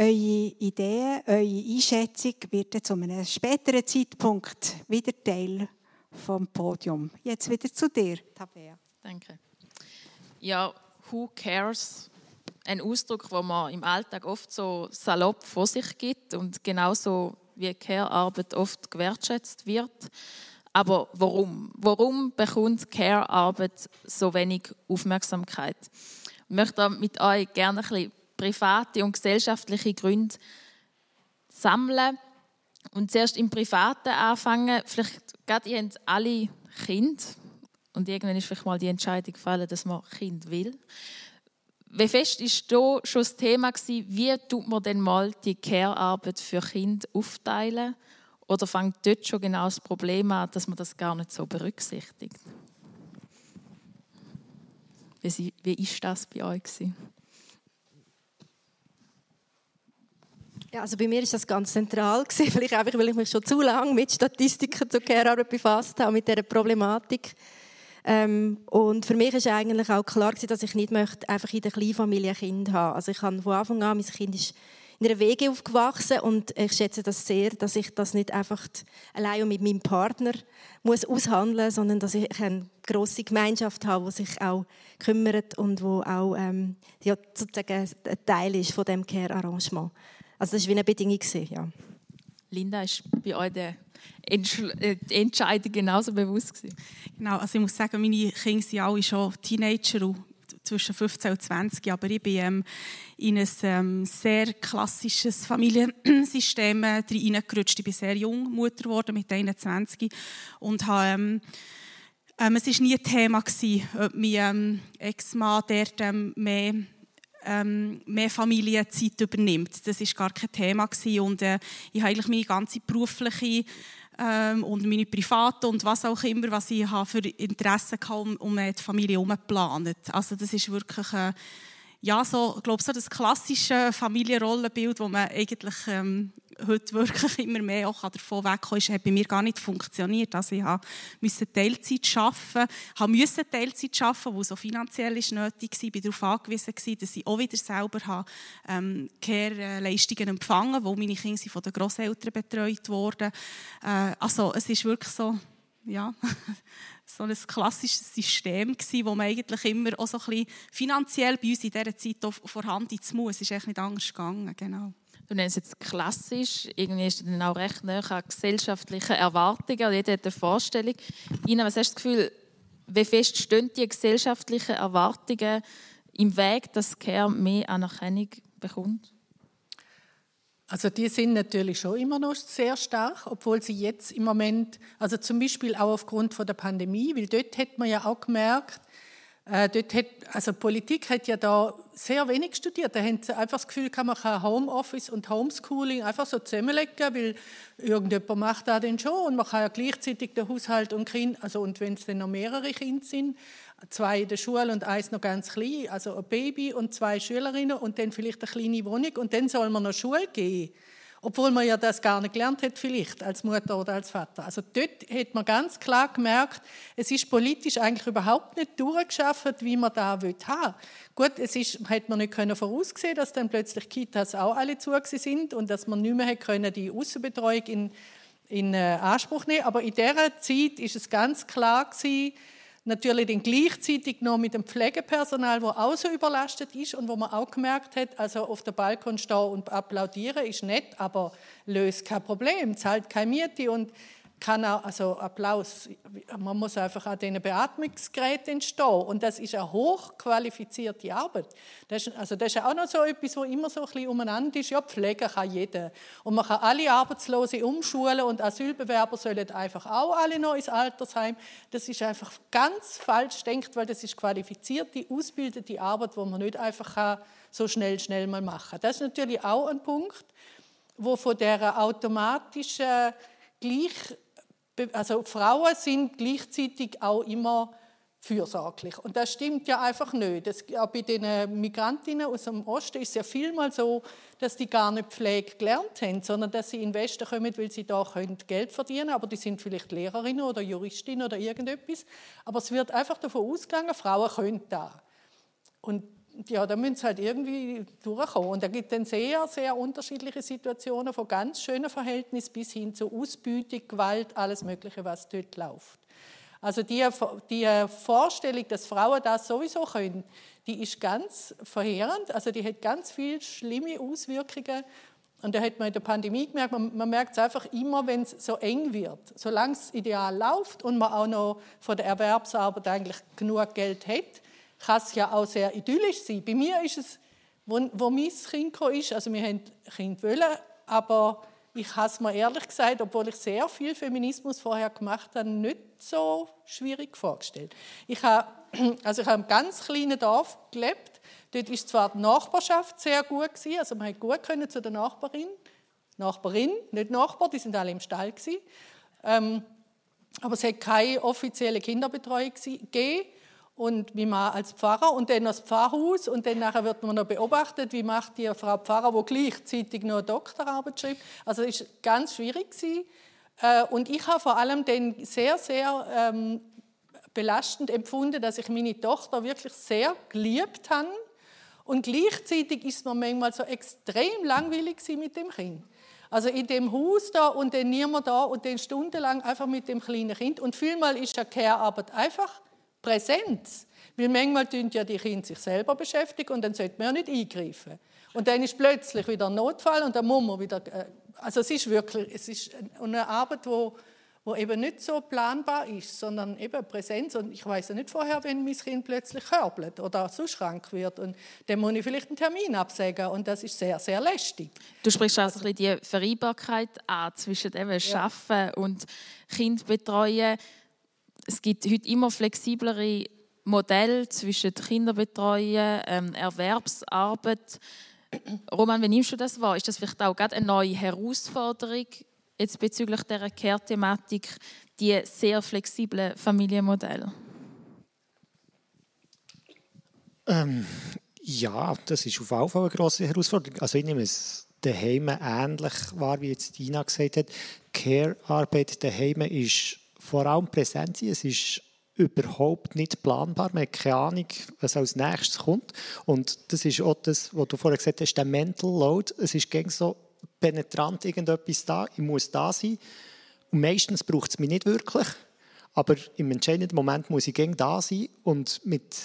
Speaker 6: Eure Idee, eure Einschätzung wird zu einem späteren Zeitpunkt wieder Teil vom Podium. Jetzt wieder zu dir, Tabea.
Speaker 2: Danke. Ja, who cares? Ein Ausdruck, den man im Alltag oft so salopp vor sich gibt und genauso wie Care-Arbeit oft gewertschätzt wird. Aber warum? Warum bekommt Care-Arbeit so wenig Aufmerksamkeit? Ich möchte mit euch gerne ein bisschen private und gesellschaftliche Gründe sammeln und zuerst im Privaten anfangen. Vielleicht gerade ihr habt alle Kind und irgendwann ist vielleicht mal die Entscheidung gefallen, dass man Kind will. Wie fest ist da schon das Thema gewesen, wie tut man denn mal die Care-Arbeit für Kinder aufteilen? Oder fängt dort schon genau das Problem an, dass man das gar nicht so berücksichtigt? Wie, ist das bei euch gewesen?
Speaker 4: Ja, also bei mir ist das ganz zentral <laughs> gewesen, vielleicht einfach, weil ich mich schon zu lange mit Statistiken zur Care-Arbeit befasst habe, mit dieser Problematik. Ähm, und für mich ist eigentlich auch klar gewesen, dass ich nicht möchte, einfach in der Kleinfamilie ein Kind haben. Also ich habe von Anfang an, mein Kind ist in einer Wege aufgewachsen und ich schätze das sehr, dass ich das nicht einfach allein mit meinem Partner muss aushandeln muss, sondern dass ich eine grosse Gemeinschaft habe, die sich auch kümmert und wo auch ähm, ja, sozusagen ein Teil ist von dem Care-Arrangement. Also das war wie eine Bedingung. Ja.
Speaker 2: Linda, ist bei euch der äh, die Entscheidung genauso bewusst gewesen?
Speaker 3: Genau, also ich muss sagen, meine Kinder sind alle schon Teenager zwischen 15 und 20, aber ich bin ähm, in ein ähm, sehr klassisches Familiensystem äh, reingerutscht. Ich bin sehr jung Mutter geworden, mit 21 und habe ähm, ähm, es war nie ein Thema, gewesen, ob mein ähm, Ex-Mann dort ähm, mehr ähm, mehr Familienzeit übernimmt. Das ist gar kein Thema gewesen. und äh, ich habe eigentlich meine ganze berufliche ähm, und meine private und was auch immer, was ich habe für Interessen hatte, um, um die Familie herum geplant. Also das ist wirklich äh, ja, so, glaube, so das klassische Familienrollenbild, das man eigentlich ähm, heute wirklich <laughs> immer mehr auch davon wegkommen ist, hat bei mir gar nicht funktioniert. Also ich musste Teilzeit arbeiten, habe musste Teilzeit arbeiten, weil so finanziell ist nötig war. War darauf angewiesen, dass ich auch wieder selber habe, ähm, Care-Leistungen empfangen wo meine Kinder von den Großeltern betreut wurden. Äh, also es ist wirklich so, ja... <laughs> so ein klassisches System gewesen, wo man eigentlich immer auch so ein bisschen finanziell bei uns in dieser Zeit vorhanden muss. Es ist echt nicht anders gegangen, genau.
Speaker 2: Du nennst es jetzt klassisch, irgendwie ist dann auch recht näher an gesellschaftlichen Erwartungen. Jeder hat eine Vorstellung. Ina, was hast du das Gefühl, wie fest stehen die gesellschaftlichen Erwartungen im Weg, dass Care mehr Anerkennung bekommt?
Speaker 1: Also die sind natürlich schon immer noch sehr stark, obwohl sie jetzt im Moment, also zum Beispiel auch aufgrund von der Pandemie, weil dort hat man ja auch gemerkt, äh, dort hat, also Politik hat ja da sehr wenig studiert. Da haben sie einfach das Gefühl, man kann Homeoffice und Homeschooling einfach so zusammenlegen, weil irgendjemand macht das dann schon und man kann ja gleichzeitig den Haushalt und Kind, also und wenn es dann noch mehrere Kinder sind, zwei in der Schule und eins noch ganz klein, also ein Baby und zwei Schülerinnen und dann vielleicht eine kleine Wohnung und dann soll man noch Schule gehen. Obwohl man ja das gar nicht gelernt hat, vielleicht als Mutter oder als Vater. Also dort hat man ganz klar gemerkt, es ist politisch eigentlich überhaupt nicht durchgeschafft, wie man da haben will. Gut, es ist, hat man nicht können voraussehen, dass dann plötzlich Kitas auch alle zu sind und dass man nicht mehr können, die Außenbetreuung in, in äh, Anspruch nehmen. Aber in dieser Zeit ist es ganz klar gewesen, Natürlich dann gleichzeitig noch mit dem Pflegepersonal, wo auch so überlastet ist und wo man auch gemerkt hat, also auf der Balkon stehen und applaudieren ist nett, aber löst kein Problem, zahlt keine Miete und kann auch, also Applaus, man muss einfach an diesen Beatmungsgeräten entstehen und das ist eine hochqualifizierte Arbeit. Das ist, also das ist auch noch so etwas, wo immer so ein bisschen umeinander ist. Ja, Pflege kann jeder und man kann alle Arbeitslose umschulen und Asylbewerber sollen einfach auch alle noch ins Altersheim. Das ist einfach ganz falsch denkt, weil das ist qualifizierte, ausgebildete Arbeit, wo man nicht einfach so schnell, schnell mal machen kann. Das ist natürlich auch ein Punkt, wo von der automatischen gleich also Frauen sind gleichzeitig auch immer fürsorglich. Und das stimmt ja einfach nicht. Das, auch bei den Migrantinnen aus dem Osten ist es ja vielmal so, dass die gar nicht Pflege gelernt haben, sondern dass sie in den Westen kommen, weil sie da Geld verdienen können. Aber die sind vielleicht Lehrerinnen oder Juristinnen oder irgendetwas. Aber es wird einfach davon ausgegangen, Frauen können da. Und ja, da müssen sie halt irgendwie durchkommen. Und da gibt es sehr, sehr unterschiedliche Situationen, von ganz schönen Verhältnissen bis hin zu Ausbeutung, Gewalt, alles Mögliche, was dort läuft. Also die, die Vorstellung, dass Frauen das sowieso können, die ist ganz verheerend. Also die hat ganz viele schlimme Auswirkungen. Und da hat man in der Pandemie gemerkt, man, man merkt es einfach immer, wenn es so eng wird. Solange es ideal läuft und man auch noch von der Erwerbsarbeit eigentlich genug Geld hat, kann es ja auch sehr idyllisch sein. Bei mir ist es, wo, wo mein Kind ist, also wir haben Kind wollen, aber ich habe es mir ehrlich gesagt, obwohl ich sehr viel Feminismus vorher gemacht habe, nicht so schwierig vorgestellt. Ich habe, <clears throat> also ich habe in einem ganz kleinen Dorf gelebt. Dort ist zwar die Nachbarschaft sehr gut gewesen, also man konnte gut können zu der Nachbarin, Nachbarin, nicht Nachbar, die sind alle im Stall. Ähm, aber es hat keine offizielle Kinderbetreuung gegeben und wie man als Pfarrer und dann das Pfarrhaus und dann nachher wird man noch beobachtet, wie macht die Frau Pfarrer, wo gleichzeitig noch eine Doktorarbeit schreibt. Also es war ganz schwierig gewesen. Äh, und ich habe vor allem dann sehr, sehr ähm, belastend empfunden, dass ich meine Tochter wirklich sehr geliebt habe und gleichzeitig ist man manchmal so extrem langweilig mit dem Kind. Also in dem Haus da und dann niemand da und dann stundenlang einfach mit dem kleinen Kind. Und vielmal ist ja Care-Arbeit einfach Präsenz. Weil manchmal tun ja die Kinder sich selber beschäftigen und dann sollte man ja nicht eingreifen. Und dann ist plötzlich wieder ein Notfall und dann muss man wieder. Äh, also es ist wirklich, es ist eine Arbeit, wo, wo eben nicht so planbar ist, sondern eben Präsenz. Und ich weiß ja nicht vorher, wenn mein Kind plötzlich körbelt oder sonst krank wird. Und dann muss ich vielleicht einen Termin absagen und das ist sehr, sehr lästig.
Speaker 2: Du sprichst also die Vereinbarkeit an zwischen dem ja. Arbeiten und Kind betreuen es gibt heute immer flexiblere Modelle zwischen Kinderbetreuen, ähm, Erwerbsarbeit. Roman, wie nimmst du das wahr? Ist das vielleicht auch gerade eine neue Herausforderung jetzt bezüglich dieser Care-Thematik, die sehr flexiblen Familienmodelle?
Speaker 5: Ähm, ja, das ist auf jeden Fall eine grosse Herausforderung. Also ich nehme es daheim ähnlich wahr, wie jetzt Dina gesagt hat. Care-Arbeit daheim ist vor allem präsent sein. Es ist überhaupt nicht planbar. Man hat keine Ahnung, was als nächstes kommt. Und das ist auch das, was du vorher gesagt hast, der Mental Load. Es ist gegen so penetrant irgendetwas da. Ich muss da sein. Und meistens braucht es mich nicht wirklich. Aber im entscheidenden Moment muss ich gegen da sein und mit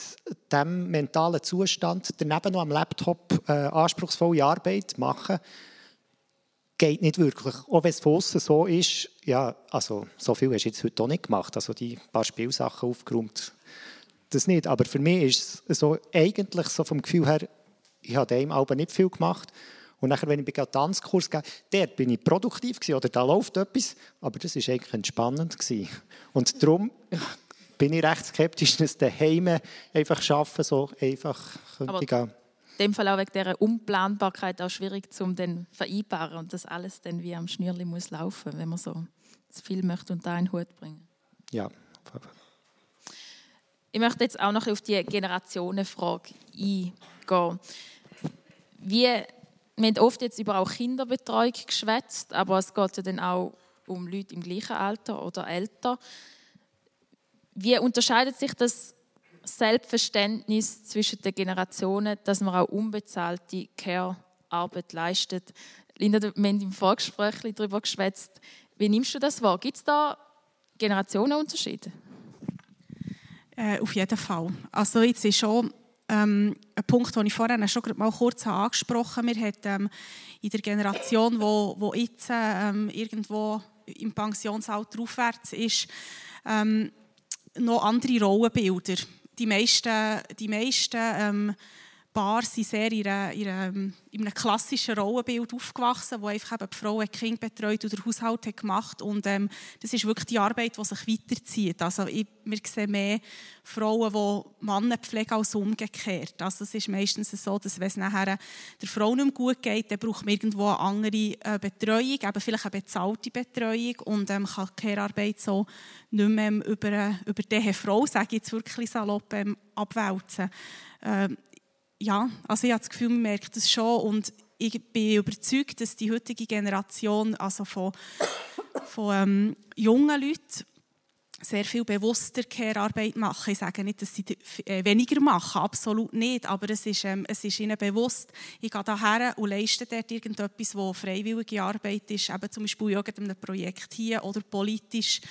Speaker 5: dem mentalen Zustand daneben noch am Laptop äh, anspruchsvolle Arbeit machen geht nicht wirklich. Auch wenn es von außen so ist, ja, also so viel hast du jetzt heute auch nicht gemacht. Also die paar Spielsachen aufgeräumt, das nicht. Aber für mich ist es so, eigentlich so vom Gefühl her, ich habe dem aber nicht viel gemacht. Und nachher, wenn ich einen Tanzkurs gehe, dort bin ich produktiv gewesen, oder da läuft etwas, aber das war eigentlich entspannend. Gewesen. Und darum bin ich recht skeptisch, dass daheim einfach schaffen, so einfach könnte gehen
Speaker 2: in dem Fall auch wegen dieser Unplanbarkeit auch schwierig zu vereinbaren und das alles dann wie am Schnürli muss laufen, wenn man so viel möchte und da in den Hut bringen.
Speaker 5: Ja.
Speaker 2: Ich möchte jetzt auch noch auf die Generationenfrage eingehen. Wie wir haben oft jetzt über auch Kinderbetreuung geschwätzt, aber es geht ja dann auch um Leute im gleichen Alter oder älter. Wie unterscheidet sich das Selbstverständnis zwischen den Generationen, dass man auch unbezahlte Care-Arbeit leistet? Linda, wir haben im Vorgespräch darüber geschwätzt. Wie nimmst du das wahr? Gibt es da Generationenunterschiede?
Speaker 3: Äh, auf jeden Fall. Also jetzt ist schon ähm, ein Punkt, den ich vorhin schon mal kurz angesprochen habe. Wir haben ähm, in der Generation, wo, wo jetzt ähm, irgendwo im Pensionsalter aufwärts ist, ähm, noch andere Rollenbilder. Die meisten, die meisten ähm, Paar sind sehr in, einer, in, einem, in einem klassischen Rollenbild aufgewachsen, wo einfach eben die Frau ein Kind betreut oder Haushalt hat gemacht und ähm, das ist wirklich die Arbeit, die sich weiterzieht. Also ich, wir sehen mehr Frauen, die Männer pflegen als umgekehrt. Also es ist meistens so, dass wenn es nachher der Frau nicht mehr gut geht, dann braucht man irgendwo eine andere äh, Betreuung, eben vielleicht eine bezahlte Betreuung und ähm, kann Care-Arbeit so nicht mehr über, äh, über diese Frau, sage ich jetzt wirklich salopp, ähm, abwälzen. Ähm, ja, also ich habe das Gefühl, man merkt das schon und ich bin überzeugt, dass die heutige Generation also von, von ähm, jungen Leuten sehr viel bewusster Care-Arbeit machen. Ich sage nicht, dass sie äh, weniger machen, absolut nicht, aber es ist, ähm, es ist ihnen bewusst, ich gehe daher und leiste dort irgendetwas, wo freiwillige Arbeit ist, eben zum Beispiel in irgendeinem Projekt hier oder politisch,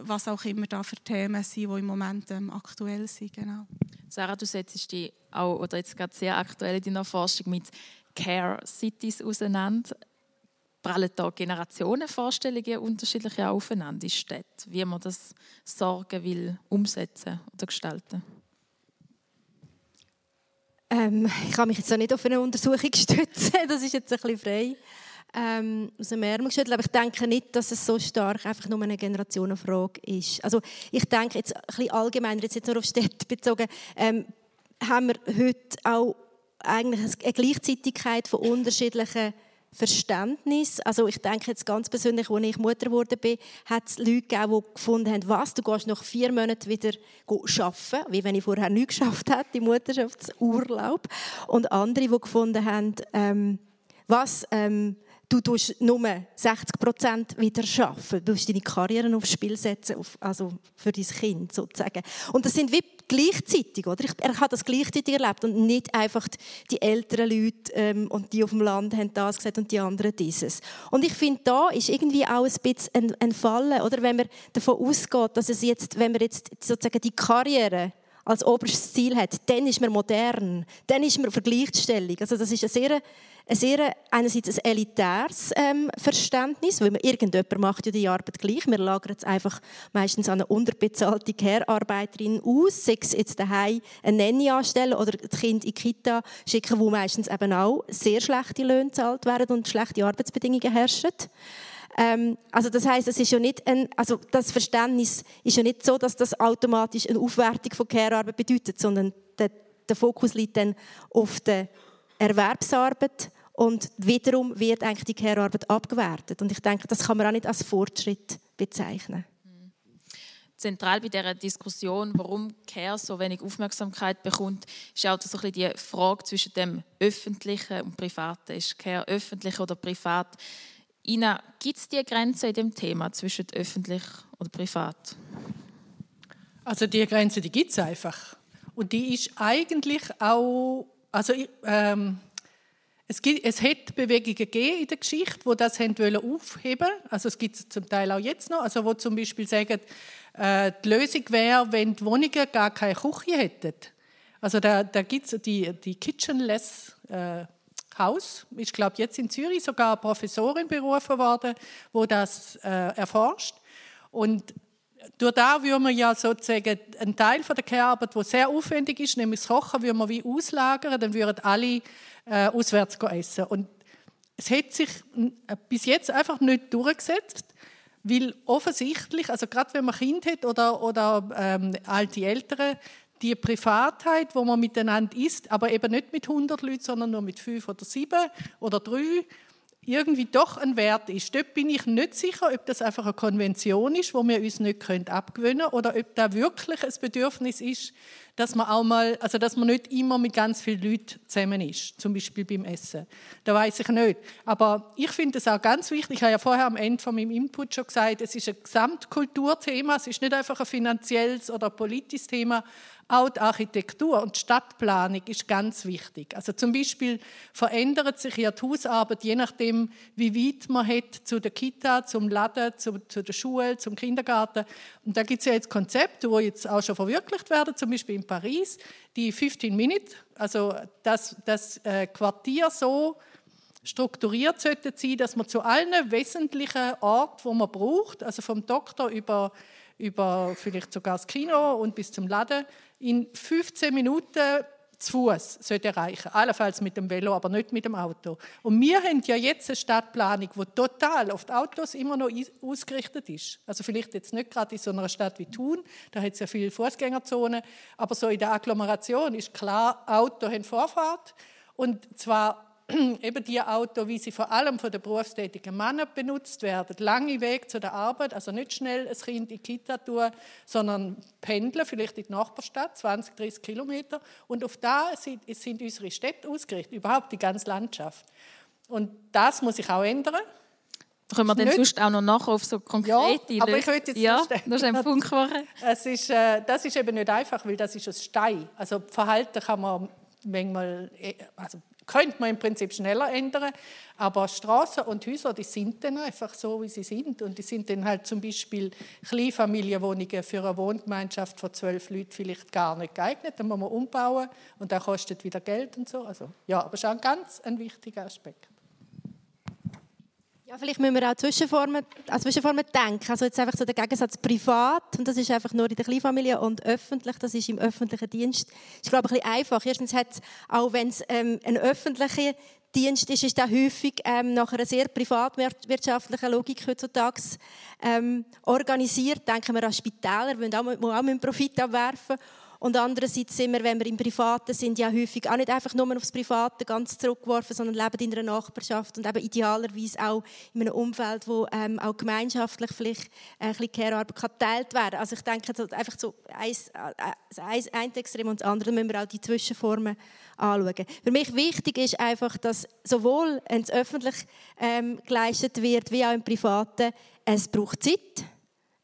Speaker 3: was auch immer da für Themen sind, die im Moment ähm, aktuell sind. Genau.
Speaker 2: Sarah, du setzt dich auch, oder jetzt gerade sehr aktuell in deiner Forschung mit Care Cities auseinander. Prallen da Generationenvorstellungen unterschiedliche aufeinander in Städten, wie man das Sorgen will umsetzen oder gestalten?
Speaker 4: Ähm, ich kann mich jetzt auch nicht auf eine Untersuchung <laughs> stützen, das ist jetzt ein bisschen frei ähm, aus dem Ärmel geschüttelt. Aber ich denke nicht, dass es so stark einfach nur eine Generationenfrage ist. Also ich denke jetzt ein bisschen allgemeiner, jetzt nur auf Städte bezogen, ähm, haben wir heute auch eigentlich eine Gleichzeitigkeit von unterschiedlichen Verständnis. Also ich denke jetzt ganz persönlich, als ich Mutter geworden bin, hat es Leute gegeben, die gefunden haben, was, du gehst nach vier Monaten wieder arbeiten, wie wenn ich vorher nichts geschafft hätte, im Mutterschaftsurlaub. Und andere, die gefunden haben, ähm, was, ähm, du tust nur 60 Prozent wieder arbeiten. Du musst deine Karriere aufs Spiel setzen, auf, also für dein Kind sozusagen. Und das sind wie gleichzeitig, oder? Ich, er hat das gleichzeitig erlebt und nicht einfach die älteren Leute ähm, und die auf dem Land haben das gesagt und die anderen dieses. Und ich finde, da ist irgendwie auch ein bisschen ein, ein Fallen, oder? Wenn man davon ausgeht, dass es jetzt, wenn man jetzt sozusagen die Karriere als oberstes Ziel hat, dann ist man modern, dann ist man Vergleichsstellung. Also das ist eine sehr ein sehr, einerseits ein elitäres ähm, Verständnis, weil man, irgendjemand macht ja die Arbeit gleich. Wir lagern es einfach meistens an eine unterbezahlte Care-Arbeiterin aus, sei es jetzt daheim eine Nanny anstellen oder das Kind in die Kita schicken, wo meistens eben auch sehr schlechte Löhne gezahlt werden und schlechte Arbeitsbedingungen herrschen. Ähm, also das heißt, es ist ja nicht ein, also das Verständnis ist ja nicht so, dass das automatisch eine Aufwertung von Care-Arbeit bedeutet, sondern der, der Fokus liegt dann auf der Erwerbsarbeit und wiederum wird eigentlich die Care-Arbeit abgewertet. Und ich denke, das kann man auch nicht als Fortschritt bezeichnen.
Speaker 2: Zentral bei dieser Diskussion, warum Care so wenig Aufmerksamkeit bekommt, ist auch so ein die Frage zwischen dem Öffentlichen und Privaten. Ist Care öffentlich oder privat? Ina, gibt es die Grenze in dem Thema zwischen öffentlich oder privat?
Speaker 1: Also die Grenze, die gibt es einfach. Und die ist eigentlich auch also ähm, es, gibt, es hat Bewegungen gegeben in der Geschichte, wo das haben wollen aufheben. Also es gibt es zum Teil auch jetzt noch. Also wo zum Beispiel sagen, äh, die Lösung wäre, wenn die Wohnungen gar keine Küche hätten. Also da, da gibt es die, die Kitchenless äh, Haus. Ich glaube jetzt in Zürich sogar Professorin berufen worden, wo das äh, erforscht. Und durch da würde man ja sozusagen einen Teil von der Care-Arbeit, der sehr aufwendig ist, nämlich das Kochen, würde man wie auslagern, dann würden alle äh, auswärts essen. Und es hat sich bis jetzt einfach nicht durchgesetzt, weil offensichtlich, also gerade wenn man Kind hat oder, oder ähm, alte Eltern, die Privatheit, wo man miteinander isst, aber eben nicht mit 100 Leuten, sondern nur mit fünf oder sieben oder drei, irgendwie doch ein Wert ist. Dort bin ich nicht sicher, ob das einfach eine Konvention ist, wo wir uns nicht abgewöhnen können, oder ob da wirklich ein Bedürfnis ist dass man auch mal, also dass man nicht immer mit ganz vielen Leuten zusammen ist, zum Beispiel beim Essen. Da weiß ich nicht. Aber ich finde es auch ganz wichtig. Ich habe ja vorher am Ende von meinem Input schon gesagt, es ist ein Gesamtkulturthema. Es ist nicht einfach ein finanzielles oder politisches Thema, auch die Architektur und die Stadtplanung ist ganz wichtig. Also zum Beispiel verändert sich ja die Hausarbeit je nachdem, wie weit man hat zu der Kita, zum Laden, zu, zu der Schule, zum Kindergarten. Und da gibt es ja jetzt Konzepte, die jetzt auch schon verwirklicht werden, zum Beispiel in Paris, die 15 Minutes, also das, das äh, Quartier so strukturiert sollte sein, dass man zu allen wesentlichen Orten, wo man braucht, also vom Doktor über über vielleicht sogar das Kino und bis zum Laden, in 15 Minuten zu Fuß erreichen. Allenfalls mit dem Velo, aber nicht mit dem Auto. Und wir haben ja jetzt eine Stadtplanung, die total auf die Autos immer noch ausgerichtet ist. Also vielleicht jetzt nicht gerade in so einer Stadt wie Thun, da hat es ja viele Fußgängerzonen, aber so in der Agglomeration ist klar, Auto haben Vorfahrt und zwar <clears throat> eben die Autos, wie sie vor allem von den berufstätigen Männern benutzt werden. Lange Weg zu der Arbeit, also nicht schnell ein Kind in die Kita tun, sondern pendeln, vielleicht in die Nachbarstadt, 20, 30 Kilometer. Und auf da sind, sind unsere Städte ausgerichtet, überhaupt die ganze Landschaft. Und das muss sich auch ändern.
Speaker 2: Können wir dann nicht. sonst auch noch nachher auf so konkrete
Speaker 1: ja, aber ich würde jetzt
Speaker 2: ja, das ist ein <laughs> Punkt machen.
Speaker 1: Es ist, äh, das ist eben nicht einfach, weil das ist ein Stein. Also Verhalten kann man manchmal, äh, also könnte man im Prinzip schneller ändern, aber Straßen und Häuser, die sind dann einfach so, wie sie sind und die sind dann halt zum Beispiel Kleinfamilienwohnungen für eine Wohngemeinschaft von zwölf Leuten vielleicht gar nicht geeignet, dann muss man umbauen und das kostet wieder Geld und so. Also, ja, aber schon ein ganz ein wichtiger Aspekt.
Speaker 4: Ja, vielleicht müssen wir auch Zwischenformen, an Zwischenformen denken. Also jetzt einfach so der Gegensatz privat, und das ist einfach nur in der Kleinfamilie, und öffentlich, das ist im öffentlichen Dienst. Ich glaube, ein bisschen einfach. Erstens hat auch wenn es ähm, ein öffentlicher Dienst ist, ist der häufig ähm, nach einer sehr privatwirtschaftlichen Logik heutzutage ähm, organisiert. Denken wir an Spitäler, die auch, auch einen Profit abwerfen und andererseits sind wir, wenn wir im Privaten sind, ja häufig auch nicht einfach nur aufs Private ganz zurückgeworfen, sondern leben in einer Nachbarschaft und eben idealerweise auch in einem Umfeld, wo ähm, auch gemeinschaftlich vielleicht ein bisschen Care-Arbeit geteilt werden Also ich denke, so, einfach so eins, äh, eins, ein Extrem und das andere müssen wir auch die Zwischenformen anschauen. Für mich wichtig ist einfach, dass sowohl wenn es öffentlich ähm, geleistet wird, wie auch im Privaten, es braucht Zeit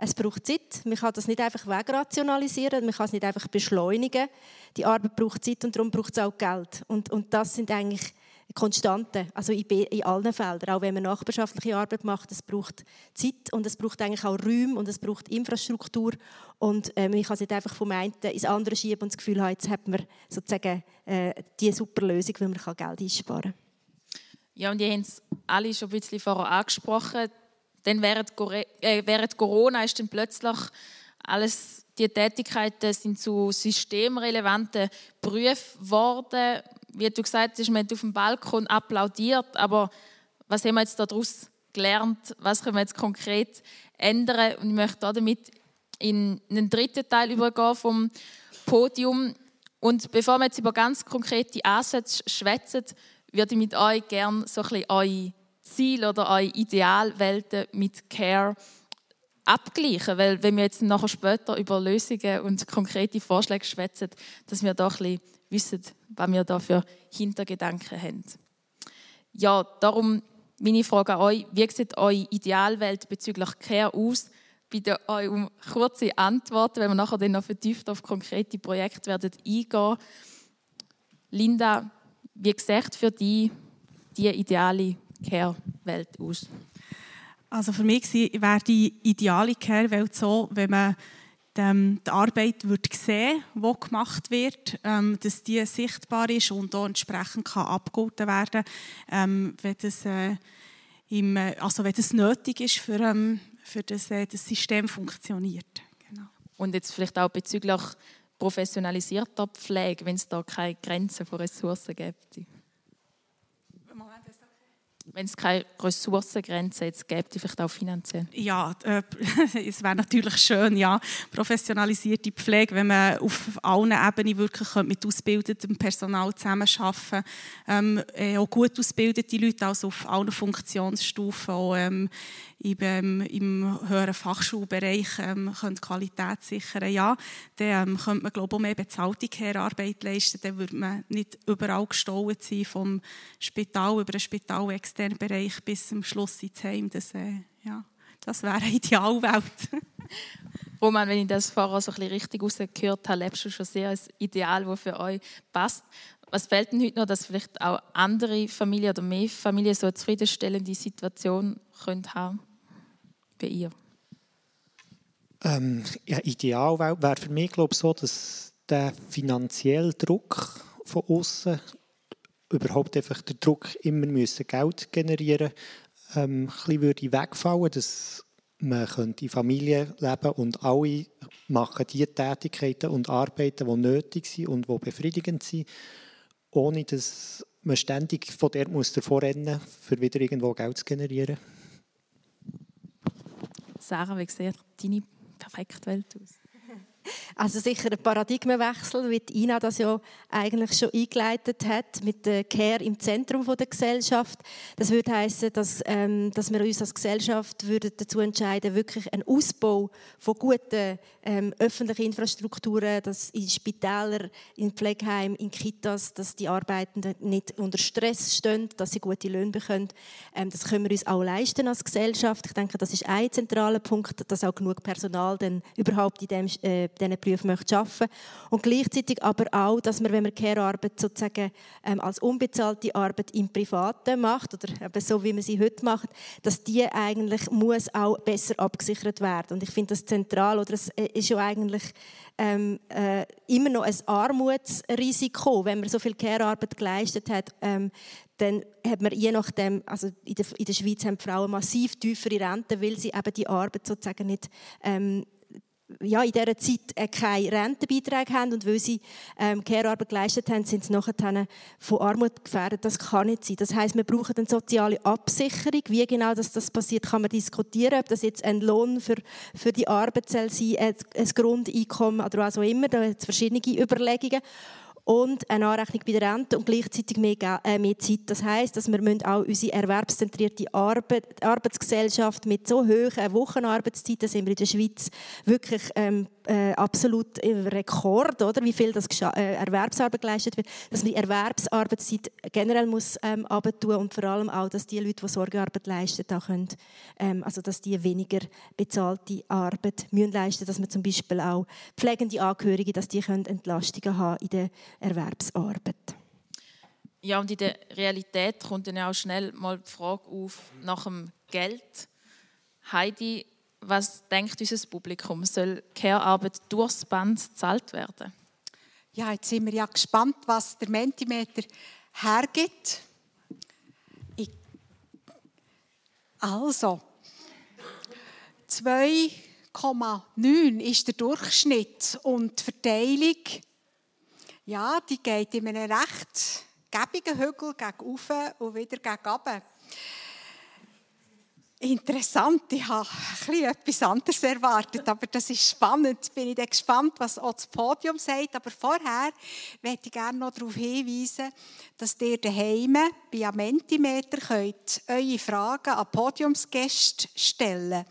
Speaker 4: es braucht Zeit. Man kann das nicht einfach wegrationalisieren, man kann es nicht einfach beschleunigen. Die Arbeit braucht Zeit und darum braucht es auch Geld. Und, und das sind eigentlich Konstanten, also in, in allen Feldern. Auch wenn man nachbarschaftliche Arbeit macht, es braucht Zeit und es braucht eigentlich auch Räume und es braucht Infrastruktur. Und äh, man kann es nicht einfach vom einen ins andere schieben und das Gefühl haben, jetzt hat man sozusagen äh, die super Lösung, weil man Geld einsparen kann.
Speaker 2: Ja, und ihr habt es alle schon ein bisschen vorher angesprochen. Während, äh, während Corona ist dann plötzlich alles, die Tätigkeiten sind zu systemrelevanten Berufen geworden. Wie du gesagt hast, man hat auf dem Balkon applaudiert, aber was haben wir jetzt daraus gelernt? Was können wir jetzt konkret ändern? Und ich möchte damit in einen dritten Teil übergehen vom Podium. Und bevor wir jetzt über ganz konkrete Ansätze schwätzen, würde ich mit euch gerne so ein bisschen eure Ziel oder eure Idealwelten mit Care abgleichen. Weil wenn wir jetzt nachher später über Lösungen und konkrete Vorschläge schwätzen, dass wir da ein wissen, was wir da für Hintergedanken haben. Ja, darum meine Frage an euch. Wie sieht eure Idealwelt bezüglich Care aus? Bitte euch um kurze Antworten, wenn wir nachher dann noch vertieft auf konkrete Projekte werden eingehen. Linda, wie sieht für dich die ideale Care-Welt aus?
Speaker 3: Also für mich wäre die ideale Care-Welt so, wenn man ähm, die Arbeit wird sehen die gemacht wird, ähm, dass die sichtbar ist und auch entsprechend kann abgehalten werden ähm, wenn, das, äh, im, äh, also wenn das nötig ist, für, für das, äh, das System funktioniert. Genau.
Speaker 2: Und jetzt vielleicht auch bezüglich professionalisierter Pflege, wenn es da keine Grenzen von Ressourcen gibt. Wenn es keine Ressourcengrenzen jetzt gibt, vielleicht auch finanziell?
Speaker 3: Ja, äh, <laughs> es wäre natürlich schön, ja, professionalisierte Pflege, wenn man auf allen Ebenen wirklich mit ausgebildetem Personal zusammenarbeiten ähm, äh, auch gut ausgebildete Leute, also auf allen Funktionsstufen, auch ähm, im, im höheren Fachschulbereich ähm, könnte Qualität sichern. Ja, dann ähm, könnte man auch mehr bezahlte Care-Arbeit leisten. Dann würde man nicht überall gestohlen sein, vom Spital über den Spital externen Bereich bis zum Schluss ins Heim. Das, äh, ja, das wäre eine Idealwelt. <laughs>
Speaker 2: Roman, wenn ich das vorher so richtig rausgehört habe, lebst du schon sehr ein Ideal, das für euch passt. Was fehlt denn heute noch, dass vielleicht auch andere Familien oder mehr Familien so eine zufriedenstellende Situation können haben bei ihr?
Speaker 5: Ähm, ja, ideal wäre für mich glaube so, dass der finanzielle Druck von außen überhaupt einfach der Druck immer müssen Geld generieren ähm, ein bisschen würde wegfallen, dass man könnte in Familie leben und alle machen die Tätigkeiten und Arbeiten, die nötig sind und die befriedigend sind, ohne dass man ständig von der muss davor rennen, für wieder irgendwo Geld zu generieren.
Speaker 2: Sarah, wie sieht deine perfekte Welt aus?
Speaker 4: Also sicher ein Paradigmenwechsel, wie Ina das ja eigentlich schon eingeleitet hat, mit der Care im Zentrum der Gesellschaft. Das würde heißen, dass, ähm, dass wir uns als Gesellschaft würden dazu entscheiden, wirklich einen Ausbau von guten ähm, öffentlichen Infrastrukturen, dass in Spitälern, in Pflegeheimen, in Kitas, dass die Arbeitenden nicht unter Stress stehen, dass sie gute Löhne bekommen. Ähm, das können wir uns auch leisten als Gesellschaft. Ich denke, das ist ein zentraler Punkt, dass auch genug Personal dann überhaupt in dem äh, diesen Berufen möchte arbeiten Und gleichzeitig aber auch, dass man, wenn man Care-Arbeit sozusagen ähm, als unbezahlte Arbeit im Privaten macht, oder eben so, wie man sie heute macht, dass die eigentlich muss auch besser abgesichert werden. Und ich finde das zentral, oder? Es äh, ist ja eigentlich ähm, äh, immer noch ein Armutsrisiko, wenn man so viel Care-Arbeit geleistet hat, ähm, dann hat man je nachdem, also in der, in der Schweiz haben Frauen massiv tiefere Renten, weil sie eben die Arbeit sozusagen nicht ähm, ja, in dieser Zeit äh, keine Rentenbeiträge haben und weil sie ähm, Care-Arbeit geleistet haben, sind sie nachher von Armut gefährdet. Das kann nicht sein. Das heißt, wir brauchen eine soziale Absicherung. Wie genau das, das passiert, kann man diskutieren. Ob das jetzt ein Lohn für, für die Arbeit soll sein, ein, ein Grundeinkommen oder was auch immer. Da gibt es verschiedene Überlegungen und eine Anrechnung bei der Rente und gleichzeitig mehr, äh, mehr Zeit. Das heißt, dass wir auch unsere erwerbszentrierte Arbeit, Arbeitsgesellschaft mit so hohen Wochenarbeitszeiten sind wir in der Schweiz wirklich ähm, äh, absolut Rekord, oder? wie viel das äh, Erwerbsarbeit geleistet wird, dass man die Erwerbsarbeitszeit generell muss ähm, tun und vor allem auch, dass die Leute, die Sorgearbeit leisten, da können, ähm, also dass die weniger bezahlte Arbeit müssen leisten, dass man zum Beispiel auch pflegende Angehörige, dass die können Entlastungen haben in der Erwerbsarbeit.
Speaker 2: Ja, und in der Realität kommt dann auch schnell mal die Frage auf nach dem Geld. Heidi, was denkt unser Publikum? Soll Care-Arbeit durchs Band gezahlt werden?
Speaker 6: Ja, jetzt sind wir ja gespannt, was der Mentimeter hergibt. Ich also, 2,9 ist der Durchschnitt und die Verteilung, ja, die geht in einem recht gäbigen Hügel gegen und wieder gegen unten. Interessant, ich habe etwas anderes erwartet, aber das ist spannend. Bin ich dann gespannt, was auch das Podium sagt. Aber vorher möchte ich gerne noch darauf hinweisen, dass ihr daheim bei Amentimeter könnt eure Fragen an Podiumsgäste stellen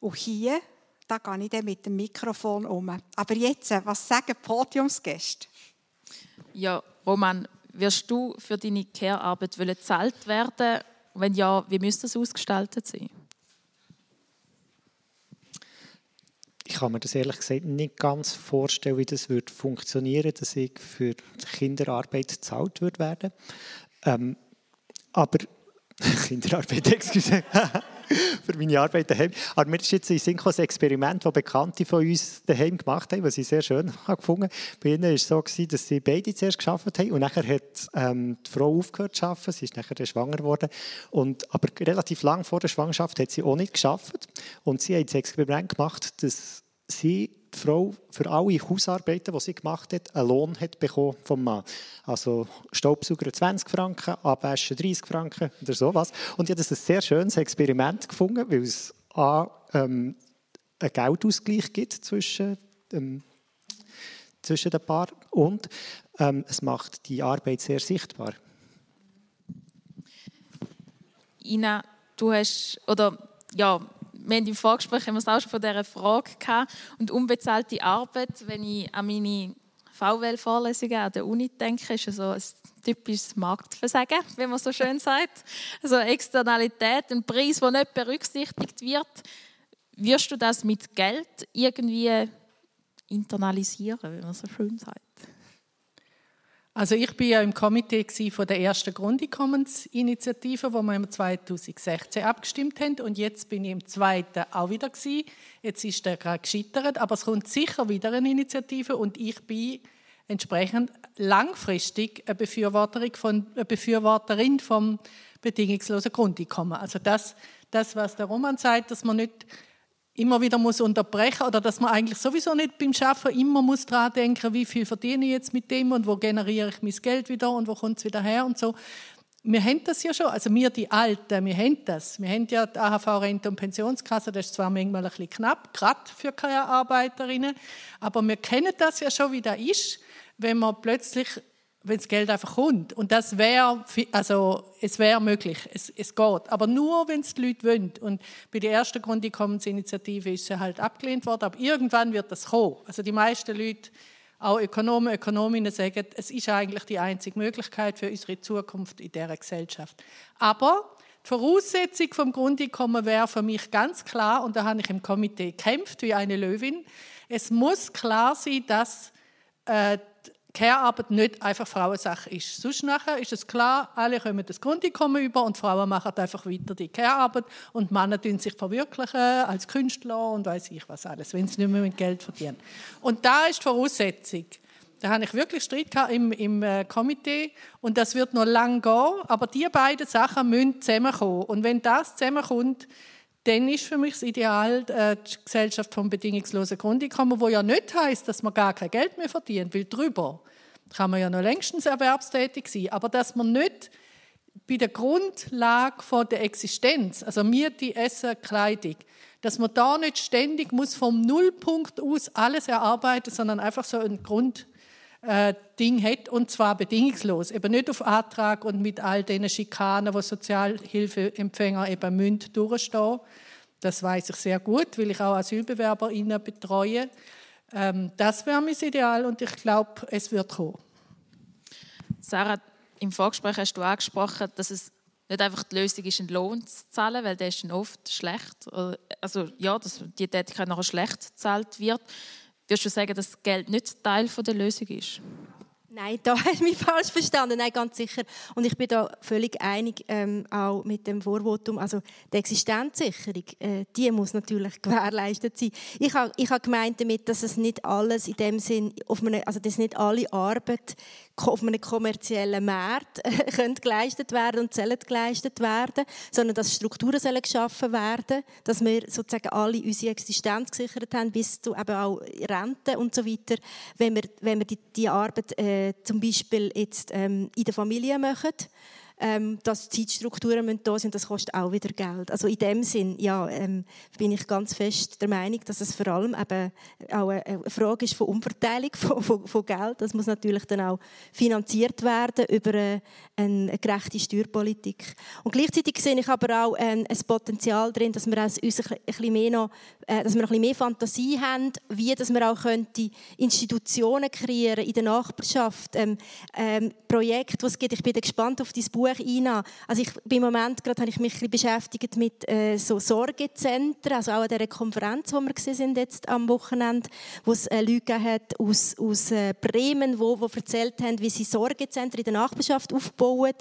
Speaker 6: Und hier, da gehe ich dann mit dem Mikrofon um. Aber jetzt, was sagen Podiumsgäste?
Speaker 2: Ja, Roman, wirst du für deine Care-Arbeit bezahlt werden wenn ja, wie müsste das ausgestaltet sein?
Speaker 5: Ich kann mir das ehrlich gesagt nicht ganz vorstellen, wie das würde funktionieren, dass ich für Kinderarbeit gezahlt würde. Ähm, aber <laughs> Kinderarbeit, <laughs> excuse. <laughs> für meine Arbeit daheim. Aber mir ist jetzt ein ein Experiment, das Bekannte von uns daheim gemacht haben, was ich sehr schön <laughs> gefunden habe. Bei ihnen war es so, dass sie beide zuerst geschafft haben und nachher hat ähm, die Frau aufgehört zu arbeiten. Sie ist nachher schwanger geworden. Und, aber relativ lang vor der Schwangerschaft hat sie auch nicht geschafft. Und sie hat das Experiment gemacht, dass sie die Frau für alle Hausarbeiten, die sie gemacht hat, einen Lohn hat bekommen vom Mann. Also Staubsauger 20 Franken, Abwaschen 30 Franken oder sowas. Und ich habe das ein sehr schönes Experiment gefunden, weil es A, ähm, einen Geldausgleich gibt zwischen, ähm, zwischen den Paaren und ähm, es macht die Arbeit sehr sichtbar.
Speaker 2: Ina, du hast, oder ja, wir haben im Vorgespräch haben wir es auch schon von dieser Frage gehabt. Und unbezahlte Arbeit, wenn ich an meine VWL-Vorlesungen an der Uni denke, ist so ein typisches Marktversagen, wie man so schön <laughs> sagt. Also Externalität, ein Preis, der nicht berücksichtigt wird. Wirst du das mit Geld irgendwie internalisieren, wie man so schön sagt?
Speaker 1: Also ich bin ja im Komitee von der ersten Grundeinkommensinitiative, wo wir im 2016 abgestimmt haben und jetzt bin ich im zweiten auch wieder gewesen. Jetzt ist der gerade gescheitert, aber es kommt sicher wieder eine Initiative und ich bin entsprechend langfristig eine Befürworterin von eine Befürworterin vom bedingungslosen Grundeinkommen. Also das, das was der Roman sagt, dass man nicht immer wieder muss unterbrechen oder dass man eigentlich sowieso nicht beim Schaffen immer muss dran denken, wie viel verdiene ich jetzt mit dem und wo generiere ich mein Geld wieder und wo kommt es wieder her und so. Wir haben das ja schon, also wir die Alten, wir haben das. Wir haben ja die AHV-Rente und Pensionskasse, das ist zwar manchmal ein bisschen knapp, gerade für keine Arbeiterinnen, aber wir kennen das ja schon, wie das ist, wenn man plötzlich wenn das Geld einfach kommt. Und das wäre, also es wäre möglich, es, es geht. Aber nur, wenn es die Leute wollen. Und bei der ersten Grundeinkommensinitiative ist sie halt abgelehnt worden, aber irgendwann wird das kommen. Also die meisten Leute, auch Ökonomen, Ökonominnen sagen, es ist eigentlich die einzige Möglichkeit für unsere Zukunft in dieser Gesellschaft. Aber die Voraussetzung vom Grundeinkommen wäre für mich ganz klar, und da habe ich im Komitee gekämpft wie eine Löwin, es muss klar sein, dass äh, Care-Arbeit nicht einfach Frauensache ist. Sonst nachher ist es klar, alle kommen das Grundeinkommen über und Frauen machen einfach weiter die Care-Arbeit und Männer tun sich verwirklichen als Künstler und weiß ich was alles, wenn sie nicht mehr mit Geld verdienen. Und da ist die Voraussetzung. Da habe ich wirklich Streit im, im äh, Komitee und das wird noch lange gehen, aber die beiden Sachen müssen zusammenkommen. Und wenn das zusammenkommt, dann ist für mich das Ideal äh, die Gesellschaft vom bedingungslosen Grundeinkommen, wo ja nicht heißt, dass man gar kein Geld mehr verdient, weil drüber kann man ja noch längstens erwerbstätig sein, aber dass man nicht bei der Grundlage von der Existenz, also Miete, Essen, Kleidung, dass man da nicht ständig muss vom Nullpunkt aus alles erarbeiten, sondern einfach so ein Grund äh, Ding hat und zwar bedingungslos, eben nicht auf Antrag und mit all den Schikanen, die Sozialhilfeempfänger eben müssen durchstehen. Das weiß ich sehr gut, weil ich auch AsylbewerberInnen betreue. Ähm, das wäre mein Ideal und ich glaube, es wird kommen.
Speaker 2: Sarah, im Vorgespräch hast du angesprochen, dass es nicht einfach die Lösung ist, einen Lohn zu zahlen, weil der ist dann oft schlecht. Also ja, dass die Tätigkeit nachher schlecht gezahlt wird. Würdest du sagen, dass Geld nicht Teil der Lösung ist?
Speaker 4: Nein, da <laughs> hast du mich falsch verstanden. Nein, ganz sicher. Und ich bin da völlig einig, ähm, auch mit dem Vorvotum. Also die Existenzsicherung, äh, die muss natürlich <laughs> gewährleistet sein. Ich habe ich hab gemeint damit, dass es nicht alles in dem Sinn, auf eine, also dass nicht alle Arbeit auf einem kommerziellen Markt <laughs> äh, geleistet werden und sollen geleistet werden, sondern dass Strukturen sollen geschaffen werden, dass wir sozusagen alle unsere Existenz gesichert haben, bis zu eben auch Rente und so weiter, wenn wir, wenn wir die, die Arbeit äh, zum Beispiel jetzt ähm, in der Familie machen ähm, dass Zeitstrukturen müssen da sind, das kostet auch wieder Geld. Also in dem Sinn, ja, ähm, bin ich ganz fest der Meinung, dass es vor allem eben auch eine Frage ist von Umverteilung von, von, von Geld. Das muss natürlich dann auch finanziert werden über eine, eine gerechte Steuerpolitik. Und gleichzeitig sehe ich aber auch ein, ein Potenzial drin, dass wir uns ein bisschen mehr noch, äh, dass wir noch ein bisschen mehr Fantasie haben, wie dass wir auch könnte Institutionen kreieren in der Nachbarschaft, ähm, ähm, Projekte, es gibt. Ich bin gespannt auf dein Buch Buch Ina. Also ich, im Moment gerade habe ich mich beschäftigt mit äh, so Sorgezentren, also auch an dieser Konferenz, wo wir sind jetzt am Wochenende, wo es äh, Leute hat aus, aus äh, Bremen, wo, wo erzählt haben, wie sie Sorgezentren in der Nachbarschaft aufbauen,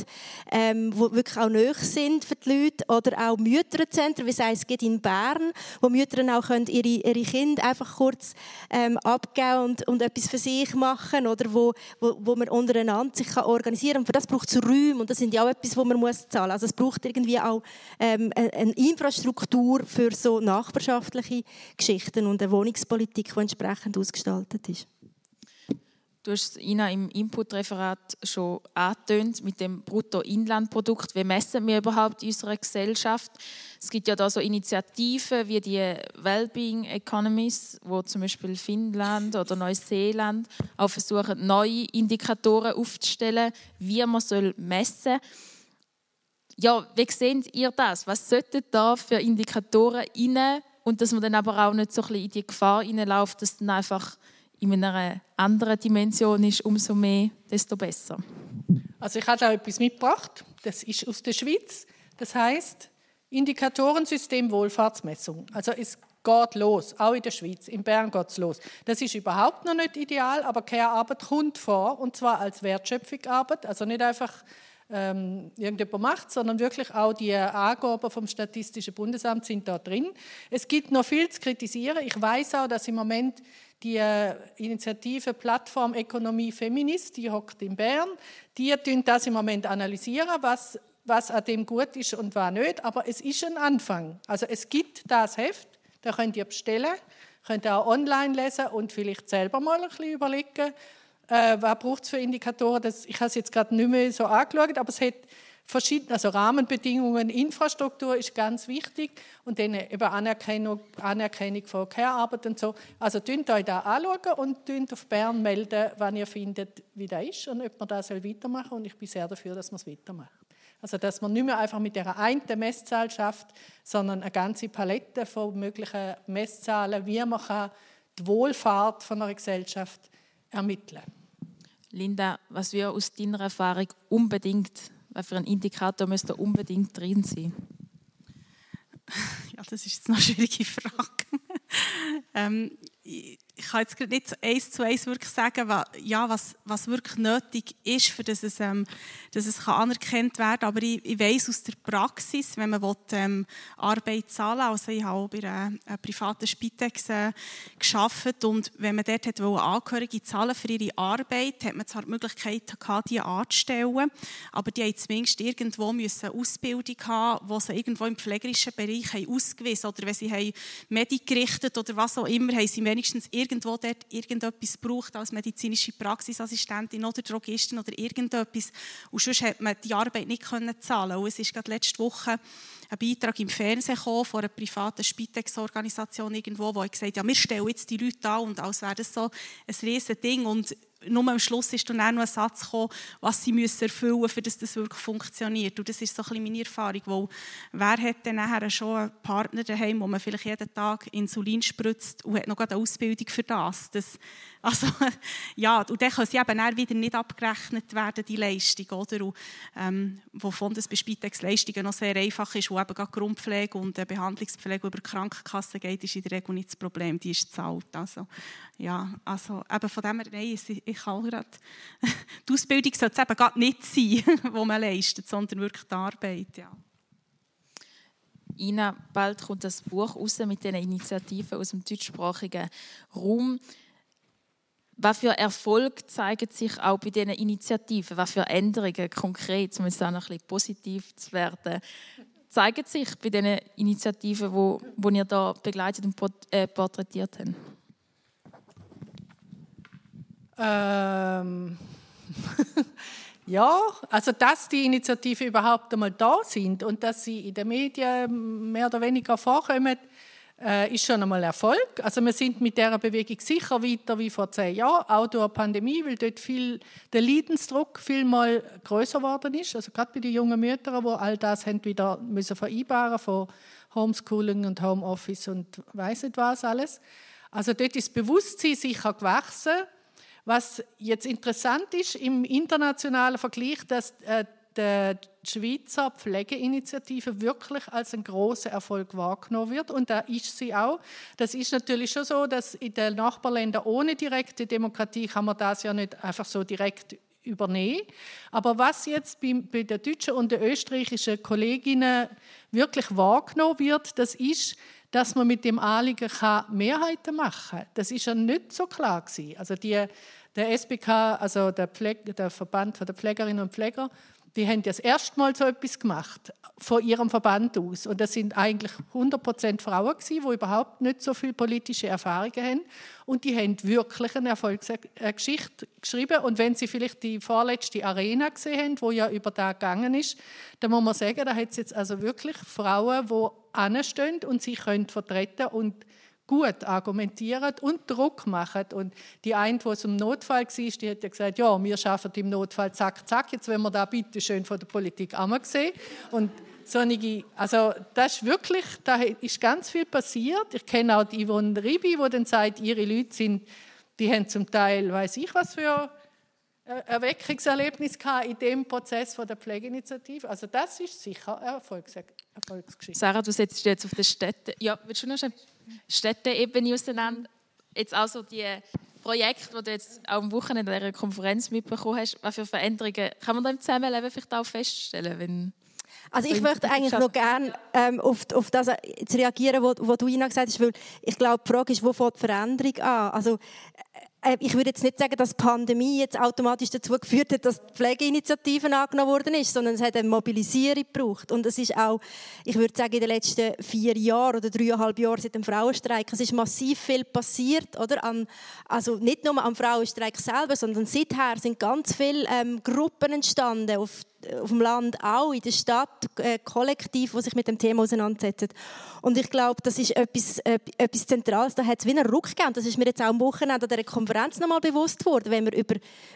Speaker 4: ähm, wo wirklich auch nöch sind für die Leute, oder auch Mütterzentren, wie es geht in Bern, wo Mütter auch können ihre, ihre Kinder einfach kurz ähm, abgeben und, und etwas für sich machen, oder wo, wo, wo man untereinander sich kann organisieren kann. Und für das braucht es Räume und das sind ja auch etwas, wo man muss zahlen muss. Also es braucht irgendwie auch ähm, eine Infrastruktur für so nachbarschaftliche Geschichten und eine Wohnungspolitik, die entsprechend ausgestaltet ist.
Speaker 2: Du hast es Ina im Inputreferat schon angetönt mit dem Bruttoinlandprodukt. Wie messen wir überhaupt in unserer Gesellschaft? Es gibt ja da so Initiativen wie die Wellbeing Economies, wo zum Beispiel Finnland oder Neuseeland auch versuchen, neue Indikatoren aufzustellen, wie man soll messen. Ja, wie seht ihr das? Was sollten da für Indikatoren rein? Und dass man dann aber auch nicht so ein bisschen in die Gefahr hineinläuft, dass dann einfach in einer anderen Dimension ist, umso mehr, desto besser.
Speaker 1: Also ich habe auch etwas mitgebracht. Das ist aus der Schweiz. Das heißt Indikatorensystem Wohlfahrtsmessung. Also es geht los, auch in der Schweiz. In Bern geht es los. Das ist überhaupt noch nicht ideal, aber Care-Arbeit kommt vor, und zwar als Wertschöpfungsarbeit. Also nicht einfach ähm, irgendjemand macht, sondern wirklich auch die Angaben vom Statistischen Bundesamt sind da drin. Es gibt noch viel zu kritisieren. Ich weiß auch, dass im Moment die äh, Initiative Plattform Ökonomie Feminist, die hockt in Bern, die tun das im Moment analysieren, was, was an dem gut ist und was nicht. Aber es ist ein Anfang. Also es gibt das Heft, da könnt ihr bestellen, könnt ihr auch online lesen und vielleicht selber mal ein bisschen überlegen, äh, was braucht es für Indikatoren. Das, ich habe es jetzt gerade nicht mehr so angeschaut, aber es hat verschiedene, also Rahmenbedingungen, Infrastruktur ist ganz wichtig und dann eben Anerkennung, Anerkennung von Care-Arbeit und so. Also tönt euch da anschauen und tönt auf Bern melden, wann ihr findet, wie das ist und ob man das weitermachen soll. Und ich bin sehr dafür, dass man es weitermacht. Also dass man nicht mehr einfach mit der einen Messzahl schafft, sondern eine ganze Palette von möglichen Messzahlen, wie man die Wohlfahrt von einer Gesellschaft ermitteln kann.
Speaker 2: Linda, was wir aus deiner Erfahrung unbedingt was für ein Indikator müsste unbedingt drin sein?
Speaker 3: Ja, das ist jetzt eine schwierige Frage. <laughs> ähm, ich, kann jetzt nicht eins zu eins wirklich sagen, was, ja, was, was wirklich nötig ist, für dass es, ähm, dass es kann anerkannt werden kann. Aber ich, ich weiss aus der Praxis, wenn man will, ähm, Arbeit zahlen also ich habe bei einer, einer privaten Spitex äh, und wenn man dort hat Angehörige zahlen für ihre Arbeit, hat man zwar die Möglichkeit gehabt, die anzustellen, aber die haben zumindest irgendwo müssen Ausbildung haben, wo sie irgendwo im pflegerischen Bereich haben ausgewiesen oder wenn sie haben Medik gerichtet oder was auch immer, haben sie wenigstens irgendwo dort irgendetwas braucht als medizinische Praxisassistentin oder Drogistin oder irgendetwas. Und sonst hat man die Arbeit nicht können zahlen. Und es ist gerade letzte Woche ein Beitrag im Fernsehen gekommen von einer privaten Spitex-Organisation irgendwo, wo ich gesagt ja, wir stellen jetzt die Leute an und als wäre das so ein riesen Ding und nur am Schluss ist dann auch noch ein Satz gekommen, was sie müssen erfüllen müssen, damit das wirklich funktioniert. Und das ist so ein meine Erfahrung, weil wer hat dann nachher schon einen Partner daheim, wo man vielleicht jeden Tag Insulin spritzt und hat noch eine Ausbildung für das. das also, <laughs> ja, und dann können sie eben auch wieder nicht abgerechnet werden, die Leistung, oder? Und, ähm, wovon das bei Spitex-Leistungen noch sehr einfach ist, wo eben gerade Grundpflege und Behandlungspflege über die Krankenkasse geht, ist in der Regel nicht das Problem, die ist zahlt. Also, ja, also eben von dem her, nein, ich kann gerade, <laughs> die Ausbildung sollte es eben gerade nicht sein, <laughs> die man leistet, sondern wirklich die Arbeit, ja.
Speaker 2: Ina, bald kommt das Buch raus mit den Initiativen aus dem deutschsprachigen Raum. Was für Erfolg zeigt sich auch bei diesen Initiativen? Was für Änderungen konkret, um jetzt auch noch ein bisschen positiv zu werden, zeigen sich bei diesen Initiativen, wo, wo ihr da begleitet und äh, porträtiert habt?
Speaker 1: Ähm. <laughs> ja, also dass die Initiativen überhaupt einmal da sind und dass sie in den Medien mehr oder weniger vorkommen, äh, ist schon einmal Erfolg. Also wir sind mit der Bewegung sicher weiter wie vor zehn Jahren, auch durch die Pandemie, weil dort viel der Leidensdruck viel mal größer geworden ist. Also gerade bei den jungen Müttern, wo all das haben wieder müssen vereinbaren von Homeschooling und Homeoffice und weiß nicht was alles. Also dort ist das Bewusstsein sicher gewachsen. Was jetzt interessant ist im internationalen Vergleich, dass äh, die Schweizer Pflegeinitiative wirklich als ein großer Erfolg wahrgenommen wird. Und da ist sie auch. Das ist natürlich schon so, dass in den Nachbarländern ohne direkte Demokratie kann man das ja nicht einfach so direkt übernehmen. Aber was jetzt bei, bei den deutschen und den österreichischen Kolleginnen wirklich wahrgenommen wird, das ist, dass man mit dem Anliegen kann Mehrheiten machen kann. Das ist ja nicht so klar gewesen. Also die, der SBK, also der, Pfleg, der Verband der Pflegerinnen und Pfleger, die haben das erste Mal so etwas gemacht, von ihrem Verband aus. Und das sind eigentlich 100% Frauen gewesen, die überhaupt nicht so viel politische Erfahrungen haben. Und die haben wirklich eine Erfolgsgeschichte geschrieben. Und wenn Sie vielleicht die vorletzte Arena gesehen haben, wo ja über da gegangen ist, dann muss man sagen, da hat es jetzt also wirklich Frauen, die anstehen und sich können vertreten und gut argumentieren und Druck machen. Und die eine, die es im Notfall war, die hat ja gesagt, ja, wir schaffen im Notfall zack, zack, jetzt wollen wir da bitte schön von der Politik einmal sehen. Und solche, also das ist wirklich, da ist ganz viel passiert. Ich kenne auch die Yvonne Ribi, die dann sagt, ihre Leute sind, die haben zum Teil, weiß ich was für Erweckungserlebnis in dem Prozess von der Pflegeinitiative. Also das ist sicher eine Erfolgs Erfolgsgeschichte.
Speaker 2: Sarah, du setzt dich jetzt auf der Städte. Ja, willst du noch schnell Städteebene auseinander. Jetzt also die Projekte, die du jetzt auch am Wochenende in dieser Konferenz mitbekommen hast, was für Veränderungen kann man da im Zusammenleben vielleicht auch feststellen, wenn
Speaker 4: also ich möchte eigentlich noch gerne ähm, auf, auf das zu reagieren, was du Ina gesagt hast, weil ich glaube, die Frage ist, wo fängt die Veränderung an? Also äh, ich würde jetzt nicht sagen, dass die Pandemie jetzt automatisch dazu geführt hat, dass die Pflegeinitiativen angenommen worden ist, sondern es hat eine Mobilisierung gebraucht. Und es ist auch, ich würde sagen, in den letzten vier Jahren oder dreieinhalb Jahren seit dem Frauenstreik, es ist massiv viel passiert, oder? An, also nicht nur am Frauenstreik selber, sondern seither sind ganz viele ähm, Gruppen entstanden auf auf dem Land auch, in der Stadt, äh, kollektiv, die sich mit dem Thema auseinandersetzen. Und ich glaube, das ist etwas, äh, etwas Zentrales. Da hat es wie einen Ruck gegeben. Das ist mir jetzt auch am Wochenende an dieser Konferenz nochmal bewusst worden, wenn wir über,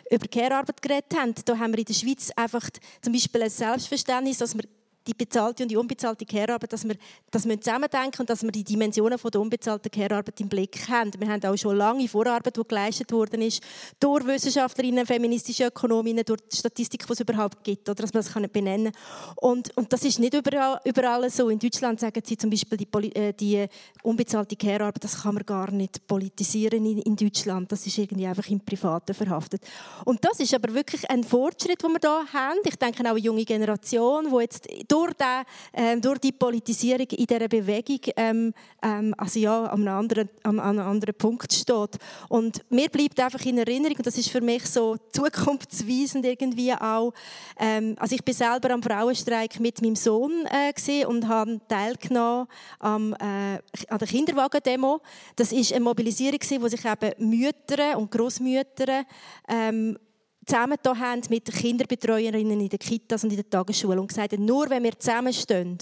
Speaker 4: über Care-Arbeit geredet haben. Da haben wir in der Schweiz einfach zum Beispiel ein Selbstverständnis, dass wir die bezahlte und die unbezahlte Care-Arbeit, dass wir das zusammendenken und dass wir die Dimensionen von der unbezahlten Care-Arbeit im Blick haben. Wir haben auch schon lange Vorarbeit, die geleistet worden ist, durch Wissenschaftlerinnen, feministische Ökonominnen, durch die Statistik, die es überhaupt gibt, oder dass man das kann benennen kann. Und, und das ist nicht überall, überall so. In Deutschland sagen sie zum Beispiel, die, äh, die unbezahlte Care-Arbeit, das kann man gar nicht politisieren in, in Deutschland. Das ist irgendwie einfach im Privaten verhaftet. Und das ist aber wirklich ein Fortschritt, den wir da haben. Ich denke auch eine junge Generation, die jetzt durch, den, ähm, durch die Politisierung in dieser Bewegung ähm, ähm, also ja, an, einem anderen, an einem anderen Punkt steht. Und mir bleibt einfach in Erinnerung, und das ist für mich so zukunftsweisend irgendwie auch, ähm, also ich bin selber am Frauenstreik mit meinem Sohn äh, und habe teilgenommen am, äh, an der Kinderwagen-Demo. Das ist eine Mobilisierung, wo sich eben Mütter und Großmütter ähm, zusammen da haben mit den Kinderbetreuerinnen in den Kitas und in der Tagesschule und gesagt haben, nur wenn wir zusammenstehen,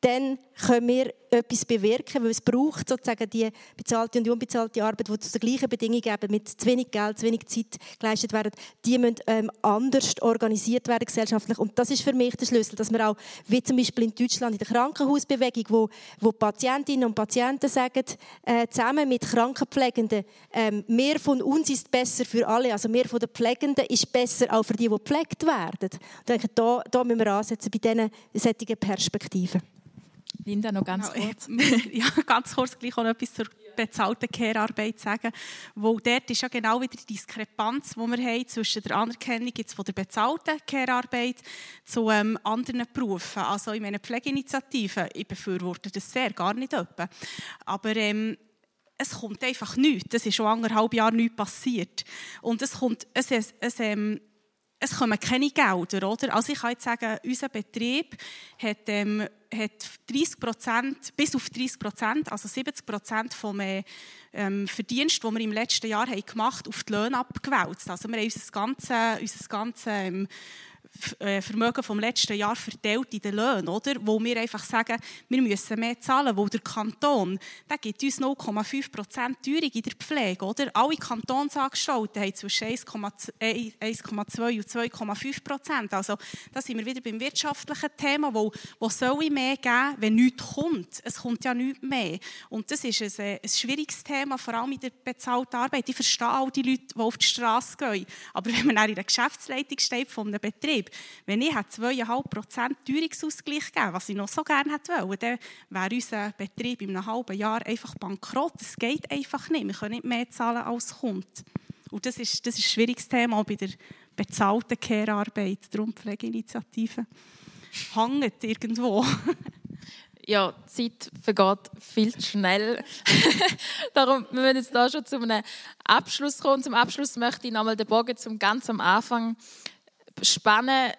Speaker 4: dann können wir etwas bewirken, weil es braucht sozusagen die bezahlte und unbezahlte Arbeit, die zu den gleichen Bedingungen eben mit zu wenig Geld, zu wenig Zeit geleistet werden, die müssen ähm, anders organisiert werden gesellschaftlich. Und das ist für mich der Schlüssel, dass wir auch, wie zum Beispiel in Deutschland in der Krankenhausbewegung, wo, wo Patientinnen und Patienten sagen, äh, zusammen mit Krankenpflegenden, ähm, mehr von uns ist besser für alle, also mehr von den Pflegenden ist besser auch für die, die gepflegt werden. Ich denke, da, da müssen wir ansetzen bei diesen solchen Perspektiven.
Speaker 2: Linda, noch ganz kurz. <laughs>
Speaker 3: ja, ganz kurz gleich auch noch etwas zur bezahlten Care-Arbeit sagen. Wo dort ist ja genau wieder die Diskrepanz, die wir haben zwischen der Anerkennung jetzt von der bezahlten Care-Arbeit zu ähm, anderen Berufen. Also in meiner Pflegeinitiative, ich befürworte das sehr, gar nicht etwa. Aber ähm, es kommt einfach nichts. Das ist schon anderthalb Jahre nichts passiert. Und es kommt, es, es, es ähm, es kommen keine Gelder, oder? Also ich kann jetzt sagen, unser Betrieb hat, ähm, hat 30 Prozent, bis auf 30 Prozent, also 70 Prozent vom ähm, Verdienst, den wir im letzten Jahr haben gemacht haben, auf die Löhne abgewälzt. Also wir haben unser ganzes, unser ganzes ähm, äh, Vermögen vom letzten Jahr verteilt in den Löhnen, oder? Wo wir einfach sagen, wir müssen mehr zahlen, wo der Kanton, der gibt uns 0,5 Prozent Teuerung in der Pflege, oder? Alle Kantonsangestellten haben zwischen 1,2 äh, und 2,5 Prozent. Also, da sind wir wieder beim wirtschaftlichen Thema, wo, wo soll ich mehr geben, wenn nichts kommt? Es kommt ja nichts mehr. Und das ist ein, äh, ein schwieriges Thema, vor allem in der bezahlten Arbeit. Ich verstehe all die Leute, die auf die Straße gehen. Aber wenn man in der Geschäftsleitung steht von einem Betrieb, Betrieb. Wenn ich 2,5% Teuerungsausgleich gegeben was ich noch so gerne hätte wollen, dann wäre unser Betrieb in einem halben Jahr einfach bankrott. Das geht einfach nicht. Wir können nicht mehr zahlen, als kommt. Und das ist, das ist ein schwieriges Thema bei der bezahlten Care-Arbeit, darum Pflegeinitiative. Hängt irgendwo. <laughs>
Speaker 2: ja, die Zeit vergeht viel zu schnell. <laughs> Darum wir müssen jetzt da schon zu einem Abschluss kommen. Zum Abschluss möchte ich nochmal den Bogen zum ganz am Anfang spannen,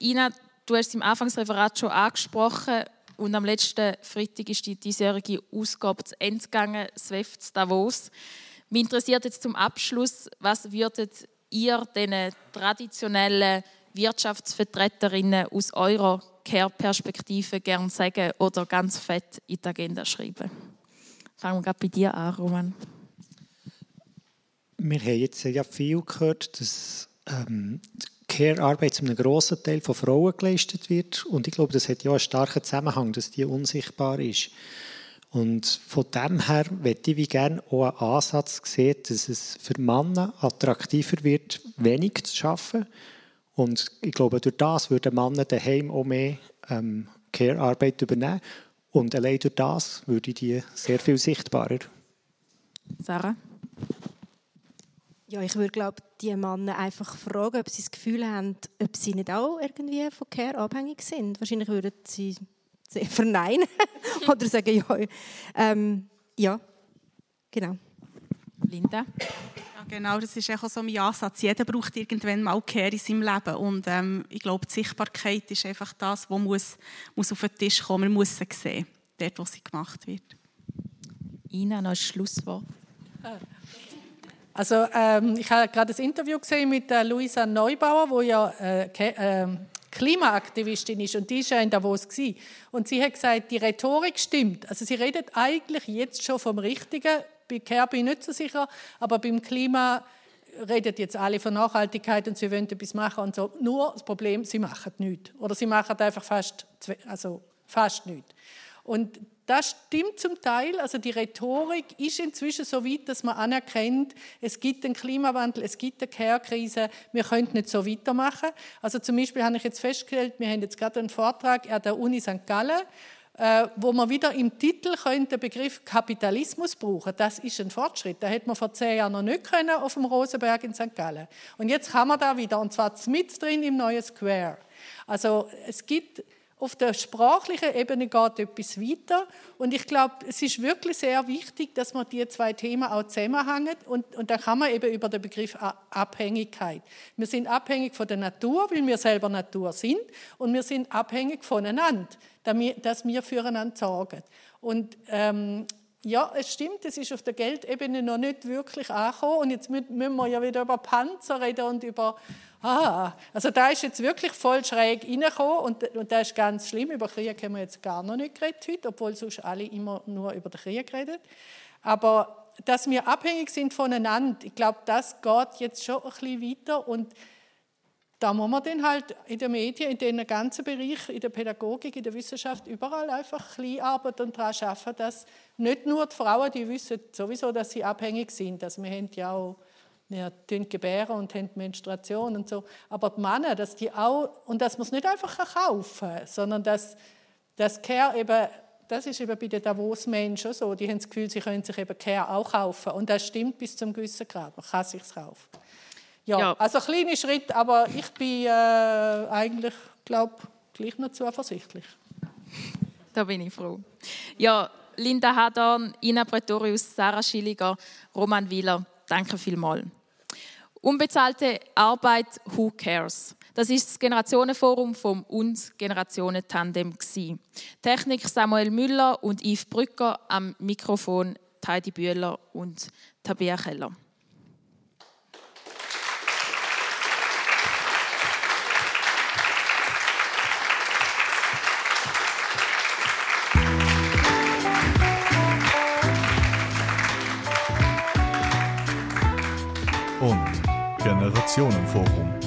Speaker 2: Ina, du hast es im Anfangsreferat schon angesprochen und am letzten Freitag ist die diesjährige Ausgabe zu Ende gegangen, SWIFT Davos. Mich interessiert jetzt zum Abschluss, was würdet ihr den traditionellen Wirtschaftsvertreterinnen aus eurer Care-Perspektive gerne sagen oder ganz fett in die Agenda schreiben? Fangen wir gerade bei dir an, Roman.
Speaker 5: Wir haben jetzt ja viel gehört, dass ähm, Care-Arbeit zu einem grossen Teil von Frauen geleistet wird. Und ich glaube, das hat ja einen starken Zusammenhang, dass die unsichtbar ist. Und von dem her möchte ich gerne auch einen Ansatz sehen, dass es für Männer attraktiver wird, wenig zu arbeiten. Und ich glaube, durch das würden Männer daheim auch mehr ähm, Care-Arbeit übernehmen. Und allein durch das würde die sehr viel sichtbarer.
Speaker 2: Sarah?
Speaker 4: Ja, ich würde glaube die Männer einfach fragen, ob sie das Gefühl haben, ob sie nicht auch irgendwie von Care abhängig sind. Wahrscheinlich würden sie sehr verneinen <laughs> oder sagen ja. Ähm, ja, genau.
Speaker 2: Linda?
Speaker 3: Ja, genau, das ist auch so mein Ansatz. Jeder braucht irgendwann mal Care in seinem Leben. Und ähm, ich glaube, die Sichtbarkeit ist einfach das, was muss, muss auf den Tisch kommen. Man muss sie sehen, dort, wo sie gemacht wird.
Speaker 2: Ina, noch ein Schlusswort.
Speaker 1: Also ähm, ich habe gerade ein Interview gesehen mit äh, Luisa Neubauer, wo ja äh, äh, Klimaaktivistin ist und die ist ja in Davos gewesen. und sie hat gesagt, die Rhetorik stimmt. Also sie redet eigentlich jetzt schon vom Richtigen. Bei Care bin ich nicht so sicher, aber beim Klima redet jetzt alle von Nachhaltigkeit und sie wollen etwas machen und so. Nur das Problem, sie machen nichts oder sie machen einfach fast, also fast nichts. Und das stimmt zum Teil. Also die Rhetorik ist inzwischen so weit, dass man anerkennt, es gibt einen Klimawandel, es gibt eine Care-Krise, wir können nicht so weitermachen. Also zum Beispiel habe ich jetzt festgestellt, wir haben jetzt gerade einen Vortrag an der Uni St. Gallen, äh, wo man wieder im Titel den Begriff Kapitalismus brauchen. Das ist ein Fortschritt. Da hätte man vor zehn Jahren noch nicht können auf dem Rosenberg in St. Gallen. Und jetzt kann man da wieder, und zwar mit drin im neuen Square. Also es gibt auf der sprachlichen Ebene geht etwas weiter. Und ich glaube, es ist wirklich sehr wichtig, dass man die zwei Themen auch zusammenhängen. Und, und da kann man eben über den Begriff Abhängigkeit. Wir sind abhängig von der Natur, weil wir selber Natur sind. Und wir sind abhängig voneinander, dass wir füreinander sorgen. Und ähm, ja, es stimmt, es ist auf der Geldebene noch nicht wirklich angekommen. Und jetzt müssen wir ja wieder über Panzer reden und über ah, also da ist jetzt wirklich voll schräg reingekommen und, und das ist ganz schlimm. Über Krieg haben wir jetzt gar noch nicht geredet heute, obwohl sonst alle immer nur über den Krieg reden. Aber dass wir abhängig sind voneinander, ich glaube, das geht jetzt schon ein bisschen weiter und da muss man dann halt in den Medien, in den ganzen Bereichen, in der Pädagogik, in der Wissenschaft, überall einfach ein arbeiten und daran arbeiten, dass nicht nur die Frauen, die wissen sowieso, dass sie abhängig sind. Also wir haben ja auch ja, gebären und haben Menstruation und so. Aber die Männer, dass die auch, und dass man es nicht einfach kaufen kann, sondern dass das Care eben, das ist eben bei den Davos-Menschen so, die haben das Gefühl, sie können sich eben Care auch kaufen. Und das stimmt bis zum gewissen Grad, man kann es sich kaufen. Ja, ja. also kleine Schritt, aber ich bin äh, eigentlich, glaube gleich noch zuversichtlich.
Speaker 2: Da bin ich froh. Ja, Linda Hadorn, Ina Pretorius, Sarah Schilliger, Roman Wieler, danke vielmals. Unbezahlte Arbeit, who cares? Das ist das Generationenforum vom uns Generationen Tandem Technik Samuel Müller und Yves Brücker am Mikrofon Heidi Bühler und Tabea Keller.
Speaker 7: Generationenforum.